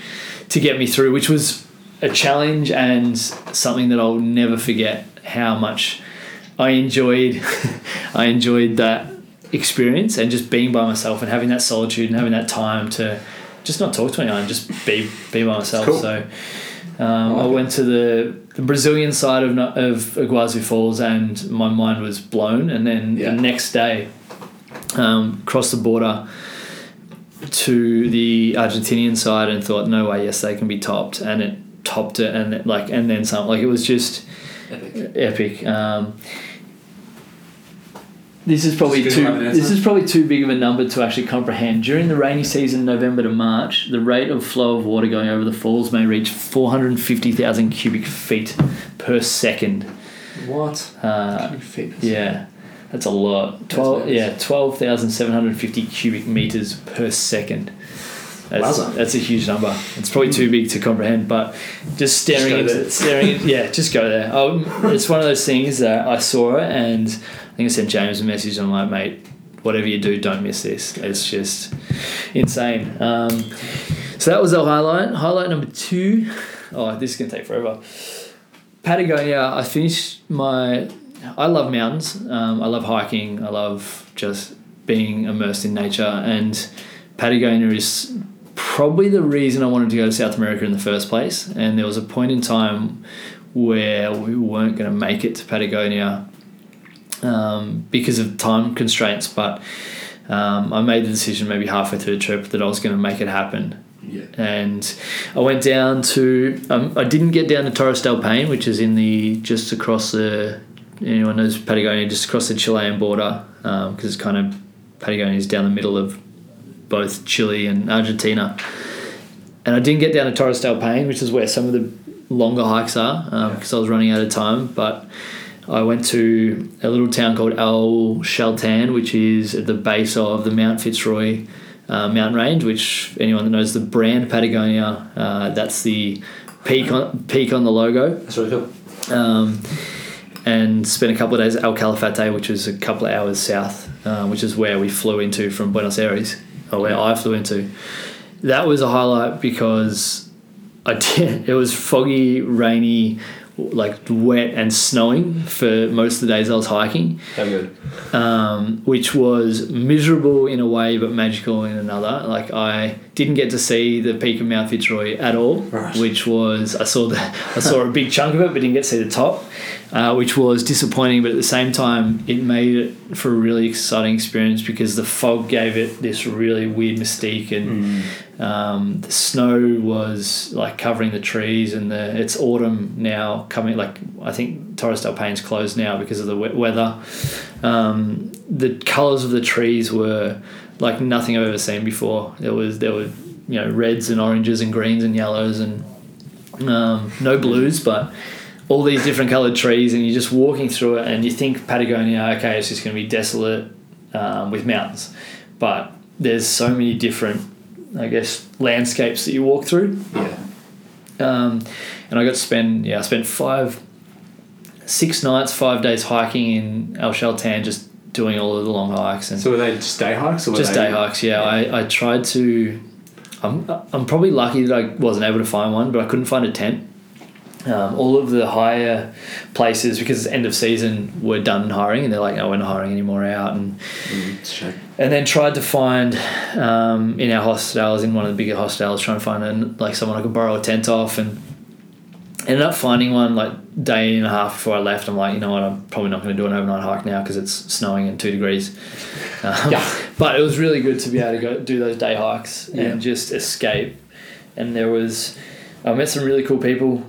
Speaker 1: to get me through, which was a challenge and something that I'll never forget. How much I enjoyed, <laughs> I enjoyed that experience and just being by myself and having that solitude and having that time to just not talk to anyone, just be be by myself.
Speaker 3: Cool.
Speaker 1: So um, I went to the, the Brazilian side of of Iguazu Falls and my mind was blown. And then
Speaker 2: Yeah.
Speaker 1: the next day, um, crossed the border to the Argentinian side and thought, no way, yes, they can be topped, and it topped it, and it, like and then some. Like it was just
Speaker 2: Epic.
Speaker 1: epic. Um, this is probably too. This is probably too big of a number to actually comprehend. During the rainy season, November to March, the rate of flow of water going over the falls may reach four hundred fifty thousand cubic feet per second.
Speaker 2: What?
Speaker 1: Uh,
Speaker 2: Cubic feet.
Speaker 1: yeah, that's a lot. Twelve. yeah, twelve thousand seven hundred fifty cubic meters per second. That's,
Speaker 2: Wowza.
Speaker 1: that's a huge number. It's probably too big to comprehend, but just staring
Speaker 2: go
Speaker 1: into staring. yeah, just go there. Oh, it's one of those things that I saw it, and I think I sent James a message. and I'm like, mate, whatever you do, don't miss this. It's just insane. Um, so that was the highlight. Highlight number two. Oh, this is gonna take forever. Patagonia. I finished my. I love mountains. Um, I love hiking. I love just being immersed in nature. And Patagonia is probably the reason I wanted to go to South America in the first place. And there was a point in time where we weren't going to make it to Patagonia. Um, because of time constraints. But um, I made the decision maybe halfway through the trip that I was going to make it happen.
Speaker 2: Yeah.
Speaker 1: And I went down to, um, I didn't get down to Torres del Paine, which is in the, just across the, anyone knows Patagonia, just across the Chilean border, because it's kind of, Patagonia is down the middle of both Chile and Argentina. And I didn't get down to Torres del Paine, which is where some of the longer hikes are, because I was running out of time. But I went to a little town called El Chaltén, which is at the base of the Mount Fitzroy uh, mountain range. Which anyone that knows the brand Patagonia, uh, that's the peak on peak on the logo.
Speaker 2: That's really cool.
Speaker 1: Um, and spent a couple of days at El Calafate, which was a couple of hours south, uh, which is where we flew into from Buenos Aires, or where I flew into. That was a highlight because I did. <laughs> It was foggy, rainy, like wet and snowing for most of the days I was hiking,
Speaker 2: How good.
Speaker 1: um, which was miserable in a way but magical in another. Like I didn't get to see the peak of Mount Fitzroy at all,
Speaker 2: Right.
Speaker 1: which was I saw the I saw a big chunk of it but didn't get to see the top, uh, which was disappointing. But at the same time, it made it for a really exciting experience because the fog gave it this really weird mystique and. Um, the snow was like covering the trees, and the it's autumn now coming. Like I think Torres del Paine's closed now because of the wet weather. Um, the colors of the trees were like nothing I've ever seen before. There was there were you know reds and oranges and greens and yellows and um, no blues, but all these different colored trees, and you're just walking through it, and you think Patagonia, okay, it's just going to be desolate um, with mountains, but there's so many different, I guess, landscapes that you walk through.
Speaker 2: Yeah.
Speaker 1: Um, and I got to spend, yeah, I spent five, six nights, five days hiking in El Chaltén, just doing all of the long hikes and
Speaker 2: So were they just day hikes or were
Speaker 1: just
Speaker 2: they
Speaker 1: day hikes. Yeah, I, I tried to. I'm, I'm probably lucky that I wasn't able to find one, but I couldn't find a tent. Um, all of the higher places, because it's end of season, were done hiring, and they're like, "No, we're not hiring anymore out." And
Speaker 2: Mm, it's a shame.
Speaker 1: and then tried to find um, in our hostels, in one of the bigger hostels, trying to find an, like someone I could borrow a tent off, and ended up finding one like day and a half before I left. I'm like, you know what, I'm probably not going to do an overnight hike now because it's snowing and two degrees. <laughs> Um,
Speaker 2: Yeah.
Speaker 1: but it was really good to be able to go do those day hikes
Speaker 2: Yeah.
Speaker 1: and just escape. And there was, I met some really cool people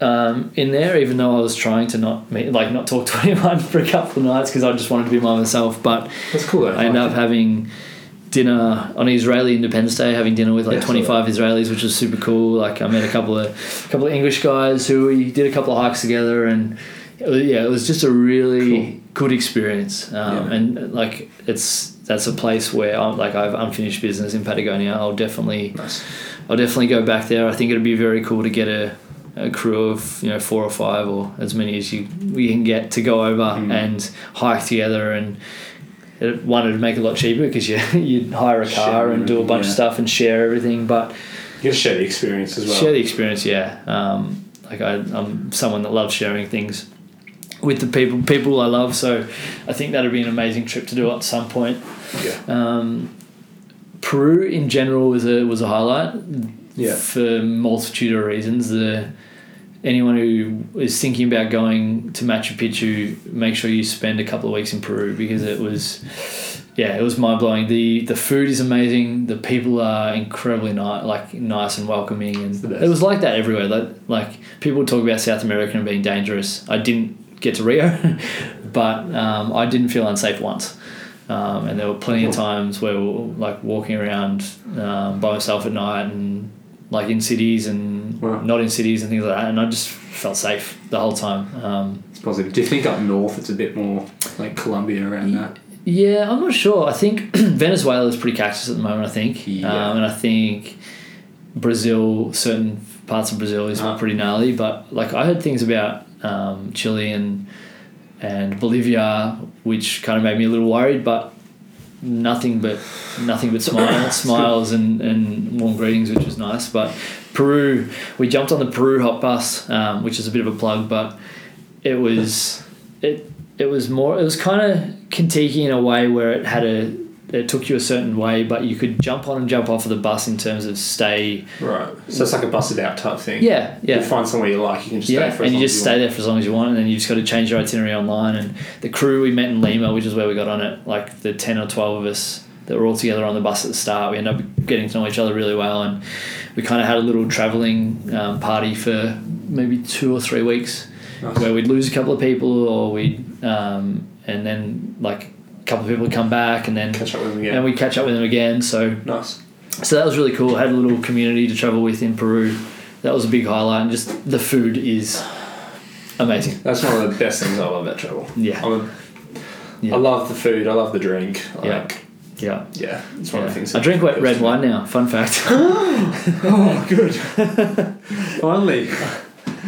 Speaker 1: um, in there, even though I was trying to not meet, like not talk to <laughs> anyone for a couple of nights because I just wanted to be by myself. But
Speaker 2: That's cool though.
Speaker 1: I ended up having dinner on Israeli Independence Day, having dinner with like
Speaker 2: Yeah, I saw
Speaker 1: twenty five Israelis, which was super cool. Like I met a couple of a couple of English guys who we did a couple of hikes together, and it was, yeah, it was just a really good experience. Um,
Speaker 2: Yeah.
Speaker 1: And like it's that's a place where I'm like I've unfinished business in Patagonia. I'll definitely
Speaker 2: Nice.
Speaker 1: I'll definitely go back there. I think it'd be very cool to get a, a crew of you know four or five or as many as you we can get to go over
Speaker 2: Mm.
Speaker 1: and hike together and. It, one, it'd make it a lot cheaper because you <laughs> you'd hire a car
Speaker 2: Share
Speaker 1: and do a bunch of stuff and share everything. But
Speaker 2: You share the experience as well.
Speaker 1: share the experience, yeah. Um, like I, I'm someone that loves sharing things with the people people I love. So I think that'd be an amazing trip to do at some point.
Speaker 2: yeah.
Speaker 1: Um, Peru in general was a was a highlight.
Speaker 2: Yeah.
Speaker 1: For multitude of reasons. The anyone who is thinking about going to Machu Picchu, make sure you spend a couple of weeks in Peru because it was yeah, it was mind blowing. The the food is amazing. The people are incredibly nice, like nice and welcoming, and it was like that everywhere. Like, like people talk about South America and being dangerous. I didn't get to Rio, <laughs> but um, I didn't feel unsafe once. Um, and there were plenty of times where we were like walking around um, by myself at night and like in cities and
Speaker 2: Wow.
Speaker 1: not in cities and things like that. And I just felt safe the whole time. Um,
Speaker 2: It's positive. Do you think up north it's a bit more like Colombia around that?
Speaker 1: Yeah, I'm not sure. I think <clears throat> Venezuela is pretty cactus at the moment. I think,
Speaker 2: Yeah.
Speaker 1: um, and I think Brazil, certain parts of Brazil is
Speaker 2: Ah.
Speaker 1: pretty gnarly. But like I heard things about um, Chile and and Bolivia, which kind of made me a little worried. But nothing but nothing but smiles, <laughs> smiles and, and warm greetings, which was nice. But Peru, we jumped on the Peru Hop bus, um, which is a bit of a plug, but it was it it was more it was kind of Kentucky in a way where it had a it took you a certain way, but you could jump on and jump off of the bus in terms of stay.
Speaker 2: Right. So it's like a busted out type thing.
Speaker 1: Yeah, yeah.
Speaker 2: You find somewhere you like, you can just
Speaker 1: Yeah,
Speaker 2: stay for
Speaker 1: and you just
Speaker 2: as
Speaker 1: stay
Speaker 2: want.
Speaker 1: there for as long as you want, and then you just got to change your itinerary online. And the crew we met in Lima, which is where we got on it, like the ten or twelve of us that were all together on the bus at the start. We ended up getting to know each other really well, and we kind of had a little traveling um, party for maybe two or three weeks,
Speaker 2: Nice.
Speaker 1: where we'd lose a couple of people, or we'd um, and then like couple of people would come back, and then
Speaker 2: Catch up with them again.
Speaker 1: and we catch up with them again. So
Speaker 2: nice.
Speaker 1: so that was really cool. Had a little community to travel with in Peru. That was a big highlight, and just the food is amazing.
Speaker 2: That's one of the best things I love about travel.
Speaker 1: Yeah.
Speaker 2: A,
Speaker 1: Yeah.
Speaker 2: I love the food. I love the drink.
Speaker 1: Yeah.
Speaker 2: Like,
Speaker 1: Yeah.
Speaker 2: yeah. It's one
Speaker 1: Yeah.
Speaker 2: of the things.
Speaker 1: I drink wet red wine now. Fun fact. <laughs>
Speaker 2: Oh, good. <laughs> Finally.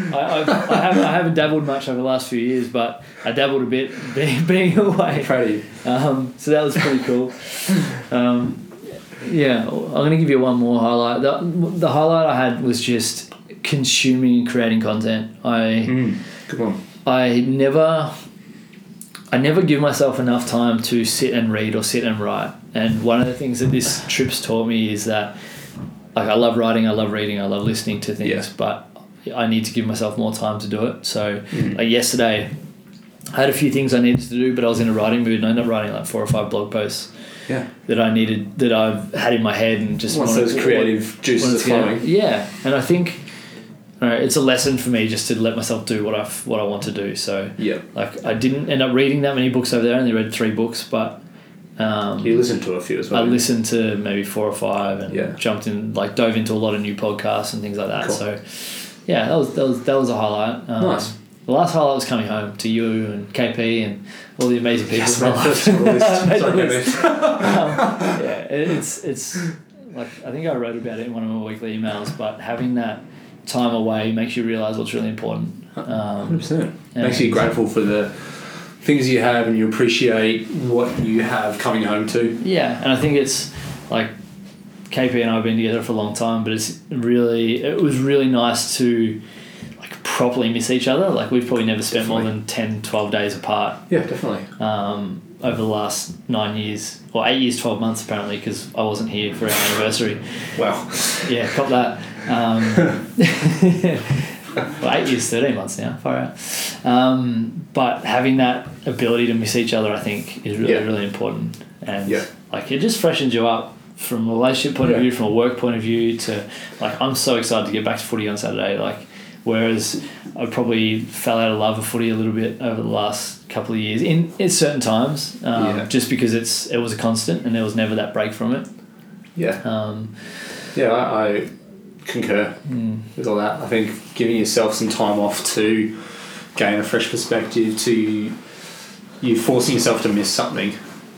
Speaker 2: <laughs>
Speaker 1: I, I, I, haven't, I haven't dabbled much over the last few years, but I dabbled a bit <laughs> being, being away.
Speaker 2: Proud of you.
Speaker 1: Um, so that was pretty cool. Um, yeah, I'm going to give you one more highlight. The, the highlight I had was just consuming and creating content. I.
Speaker 2: Mm. Good one.
Speaker 1: I never I never give myself enough time to sit and read or sit and write. And one of the things that this trip's taught me is that like I love writing, I love reading, I love listening to things,
Speaker 2: Yeah.
Speaker 1: but I need to give myself more time to do it. So
Speaker 2: Mhm.
Speaker 1: like yesterday I had a few things I needed to do, but I was in a writing mood and I ended up writing like four or five blog posts
Speaker 2: Yeah.
Speaker 1: that I needed that I've had in my head and just
Speaker 2: Once
Speaker 1: wanted-
Speaker 2: those creative
Speaker 1: wanted
Speaker 2: juices
Speaker 1: to
Speaker 2: are flowing.
Speaker 1: Yeah, and I think it's a lesson for me just to let myself do what I what I want to do. So
Speaker 2: Yeah.
Speaker 1: like I didn't end up reading that many books over there. I only read three books, but um,
Speaker 2: You listen to a few as well.
Speaker 1: I listened to maybe four or five and
Speaker 2: Yeah.
Speaker 1: jumped in like dove into a lot of new podcasts and things like that.
Speaker 2: Cool.
Speaker 1: So yeah, that was that was that was a highlight. Um,
Speaker 2: Nice.
Speaker 1: The last highlight was coming home to you and KP and all the amazing people.
Speaker 2: Yes,
Speaker 1: my
Speaker 2: my
Speaker 1: life.
Speaker 2: first on <laughs> list.
Speaker 1: Made the list. Um, yeah, it- it's it's like I think I wrote about it in one of my weekly emails, but having that time away makes you realize what's really important. Um,
Speaker 2: 100%. Makes you grateful for the things you have and you appreciate what you have coming home to.
Speaker 1: yeah, and I think it's like KP and I have been together for a long time, but it's really it was really nice to like properly miss each other. Like we've probably never spent more than 10, 12 days apart
Speaker 2: Yeah, definitely.
Speaker 1: um, over the last nine years or eight years, twelve months apparently because I wasn't here for our anniversary.
Speaker 2: Wow.
Speaker 1: Yeah, cop that. Um, <laughs> well, eight years, thirteen months now. Far out. Um, but having that ability to miss each other, I think, is really
Speaker 2: Yeah.
Speaker 1: really important. And
Speaker 2: Yeah.
Speaker 1: like it just freshens you up from a relationship point of view, from a work point of view. To like, I'm so excited to get back to footy on Saturday. Like, whereas I probably fell out of love with footy a little bit over the last couple of years in, in certain times, um,
Speaker 2: Yeah.
Speaker 1: just because it's it was a constant and there was never that break from it.
Speaker 2: Yeah.
Speaker 1: Um,
Speaker 2: Yeah, I, I concur
Speaker 1: mm,
Speaker 2: with all that. I think giving yourself some time off to gain a fresh perspective, to you forcing yourself to miss something,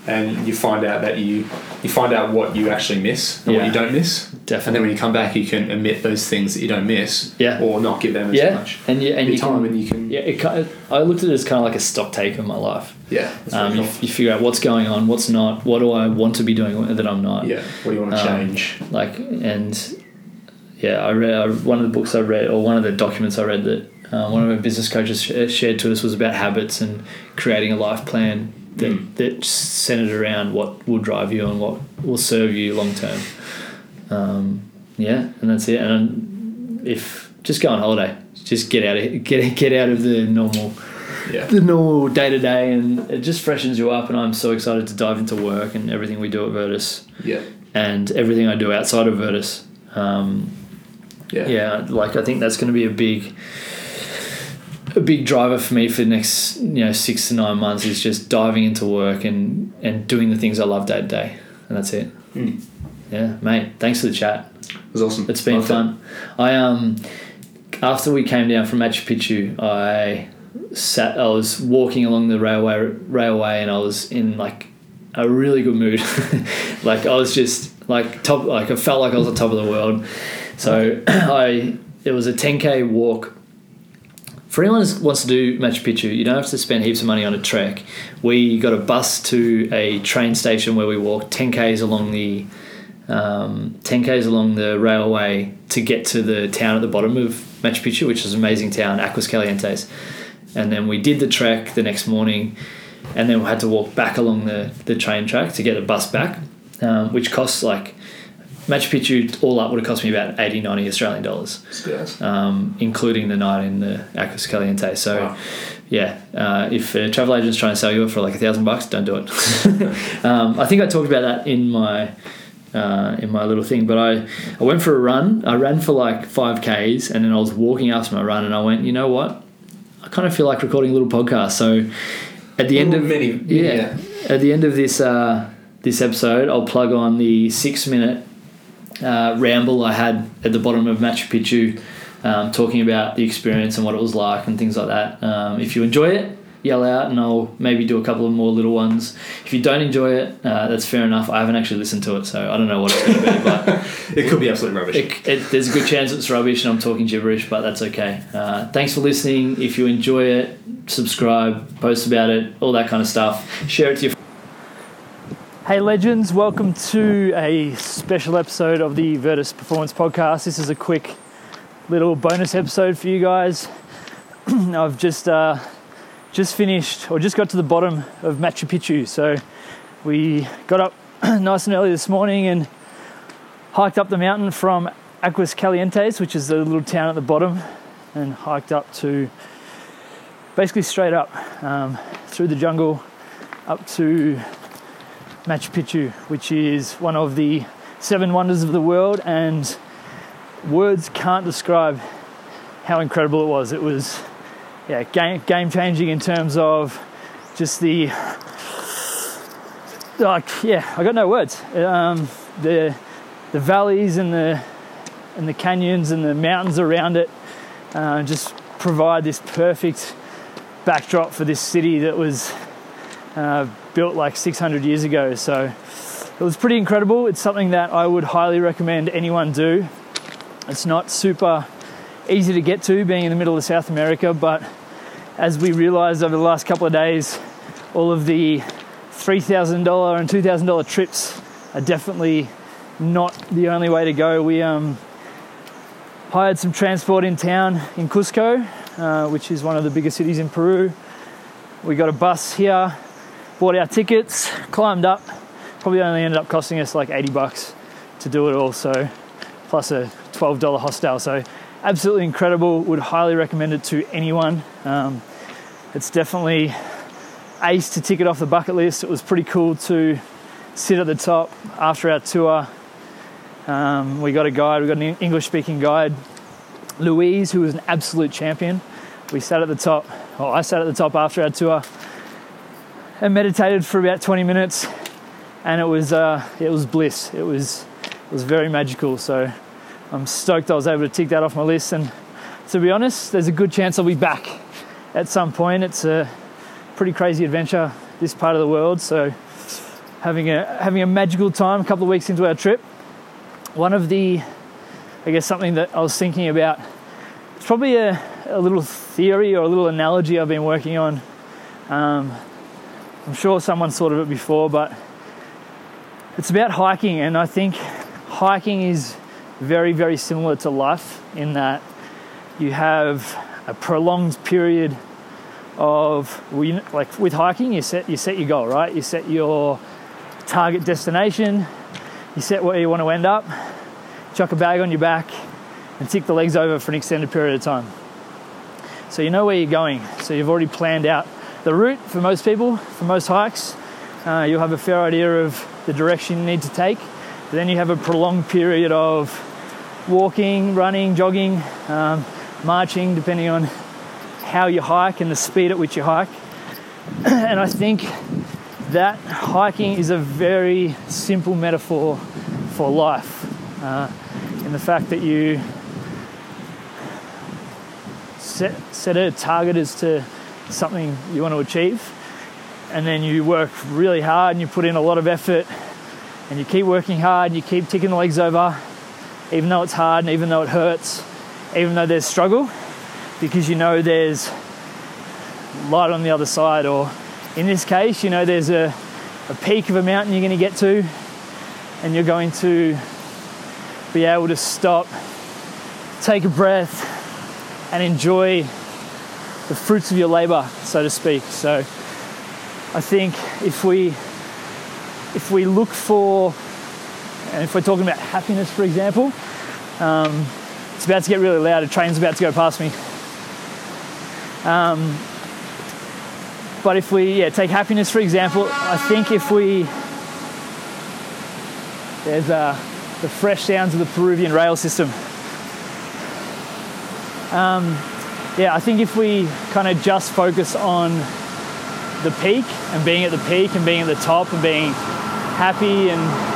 Speaker 2: and you find out that you you find out what you actually miss and what you don't miss, and
Speaker 1: definitely.
Speaker 2: then when you come back, you can admit those things that you don't miss,
Speaker 1: Yeah.
Speaker 2: or not give them as
Speaker 1: yeah,
Speaker 2: much.
Speaker 1: and you and you
Speaker 2: time,
Speaker 1: can,
Speaker 2: and you can
Speaker 1: yeah. It, I looked at it as kind of like a stock take of my life.
Speaker 2: yeah,
Speaker 1: Um, you, you figure out what's going on, what's not, what do I want to be doing that I'm not.
Speaker 2: yeah. What do you want to
Speaker 1: Um,
Speaker 2: change?
Speaker 1: Like and yeah, I read I, one of the books I read or one of the documents I read that uh, one of our business coaches sh- shared to us was about habits and creating a life plan that
Speaker 2: Mm.
Speaker 1: that centered around what will drive you and what will serve you long term. Um, yeah, and that's it. And if just go on holiday, just get out of get get out of the normal
Speaker 2: Yeah,
Speaker 1: the normal day to day, and it just freshens you up. And I'm so excited to dive into work and everything we do at Virtus
Speaker 2: yeah,
Speaker 1: and everything I do outside of Virtus. Um,
Speaker 2: yeah,
Speaker 1: yeah, like I think that's going to be a big, a big driver for me for the next you know six to nine months is just diving into work and and doing the things I love day to day, and that's it.
Speaker 2: Mm.
Speaker 1: Yeah, mate. Thanks for the chat.
Speaker 2: It was awesome.
Speaker 1: It's been fun. I um after we came down from Machu Picchu, I sat. I was walking along the railway railway, and I was in like a really good mood. <laughs> like I was just like top. Like I felt like I was on top of the world. So <clears throat> I it was a 10k walk. For anyone who wants to do Machu Picchu, you don't have to spend heaps of money on a trek. We got a bus to a train station where we walked 10k's along the um, 10k's along the railway to get to the town at the bottom of Machu Picchu, which is an amazing town, Aguas Calientes. And then we did the trek the next morning.
Speaker 4: and then we had to walk back along the, the train track to get a bus back, um, which costs like Machu Picchu all up would have cost me about 80, 90 Australian dollars,
Speaker 2: Yes.
Speaker 4: um, including the night in the Aguas Caliente. So,
Speaker 2: Wow.
Speaker 4: yeah, uh, if a travel agent's trying to sell you it for like a thousand bucks, don't do it. <laughs> um, I think I talked about that in my uh, in my little thing, but I, I went for a run. I ran for like five Ks and then I was walking after my run and I went, you know what? I kind of feel like recording a little podcast. So at the end of
Speaker 2: many,
Speaker 4: yeah, at the end of this uh, this episode, I'll plug on the six minute uh, ramble I had at the bottom of Machu Picchu, um, talking about the experience and what it was like and things like that. Um, if you enjoy it, yell out, and I'll maybe do a couple of more little ones. If you don't enjoy it, uh, that's fair enough. I haven't actually listened to it, so I don't know what it's going to be, but. <laughs>
Speaker 2: It could be absolute rubbish.
Speaker 4: It, it, there's a good chance it's rubbish and I'm talking gibberish, but that's okay. Uh, thanks for listening. If you enjoy it, subscribe, post about it, all that kind of stuff. Share it to your. Hey, legends, welcome to a special episode of the Virtus Performance Podcast. This is a quick little bonus episode for you guys. <clears throat> I've just uh, just finished or just got to the bottom of Machu Picchu. So we got up <clears throat> nice and early this morning and hiked up the mountain from Aguas Calientes, which is the little town at the bottom, and hiked up to basically straight up um, through the jungle up to Machu Picchu, which is one of the seven wonders of the world, and words can't describe how incredible it was. It was, yeah, game game changing in terms of just the like, yeah, I got no words. Um, the the valleys and the and the canyons and the mountains around it uh, just provide this perfect backdrop for this city that was uh, built like 600 years ago. So it was pretty incredible. It's something that I would highly recommend anyone do. It's not super easy to get to being in the middle of South America, but as we realized over the last couple of days, all of the $3,000 and $2,000 trips are definitely not the only way to go. We um, hired some transport in town in Cusco, uh, which is one of the biggest cities in Peru. We got a bus here, bought our tickets, climbed up. Probably only ended up costing us like 80 bucks to do it all, so plus a $12 hostel. So absolutely incredible. Would highly recommend it to anyone. Um, it's definitely ace to tick it off the bucket list. It was pretty cool to sit at the top after our tour. Um, we got a guide, we got an English speaking guide, Louise, who was an absolute champion. We sat at the top, well, I sat at the top after our tour and meditated for about 20 minutes, and it was uh, it was bliss. It was it was very magical. So I'm stoked I was able to tick that off my list. And to be honest, there's a good chance I'll be back at some point. It's a pretty crazy adventure this part of the world. So having a having a magical time a couple of weeks into our trip. One of the I guess something that I was thinking about. It's probably a, a little theory or a little analogy I've been working on. Um, I'm sure someone thought of it before, but it's about hiking, and I think hiking is very, very similar to life in that you have a prolonged period of well, you, like with hiking, you set you set your goal, right? You set your target destination, you set where you want to end up, chuck a bag on your back, and tick the legs over for an extended period of time. So you know where you're going. So you've already planned out the route for most people, for most hikes. Uh, you'll have a fair idea of the direction you need to take. But then you have a prolonged period of walking, running, jogging, um, marching, depending on how you hike and the speed at which you hike. <clears throat> and I think that hiking is a very simple metaphor for life uh, in the fact that you set, set a target as to something you want to achieve and then you work really hard and you put in a lot of effort and you keep working hard and you keep ticking the legs over even though it's hard and even though it hurts even though there's struggle because you know there's light on the other side or in this case you know there's a, a peak of a mountain you're going to get to and you're going to be able to stop take a breath and enjoy the fruits of your labor so to speak so I think if we if we look for and if we're talking about happiness, for example, um, it's about to get really loud. A train's about to go past me. Um, but if we yeah, take happiness, for example, I think if we there's uh, the fresh sounds of the Peruvian rail system. Um, yeah, I think if we kind of just focus on the peak and being at the peak and being at the top and being happy and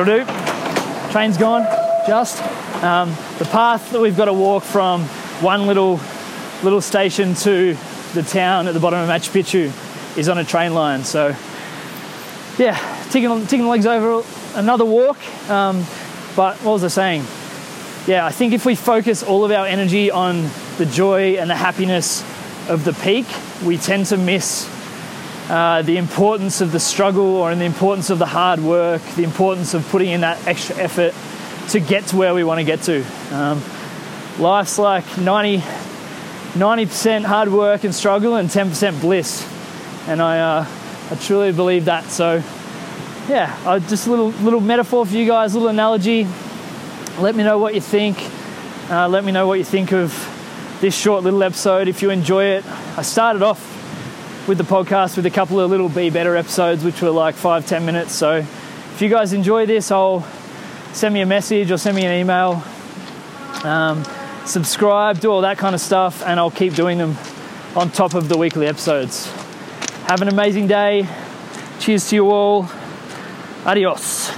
Speaker 4: That'll do. Train's gone, just. Um, the path that we've got to walk from one little little station to the town at the bottom of Machu Picchu is on a train line. So, yeah, ticking, ticking the legs over another walk. Um, but what was I saying? Yeah, I think if we focus all of our energy on the joy and the happiness of the peak, we tend to miss uh, the importance of the struggle or in the importance of the hard work, the importance of putting in that extra effort to get to where we want to get to. Um, life's like 90, 90% hard work and struggle and 10% bliss. And I, uh, I truly believe that. So, yeah, uh, just a little, little metaphor for you guys, a little analogy. Let me know what you think. Uh, let me know what you think of this short little episode if you enjoy it. I started off with the podcast with a couple of little Be Better episodes, which were like five, ten minutes. So if you guys enjoy this, I'll send me a message or send me an email. Um, subscribe, do all that kind of stuff, and I'll keep doing them on top of the weekly episodes. Have an amazing day. Cheers to you all. Adios.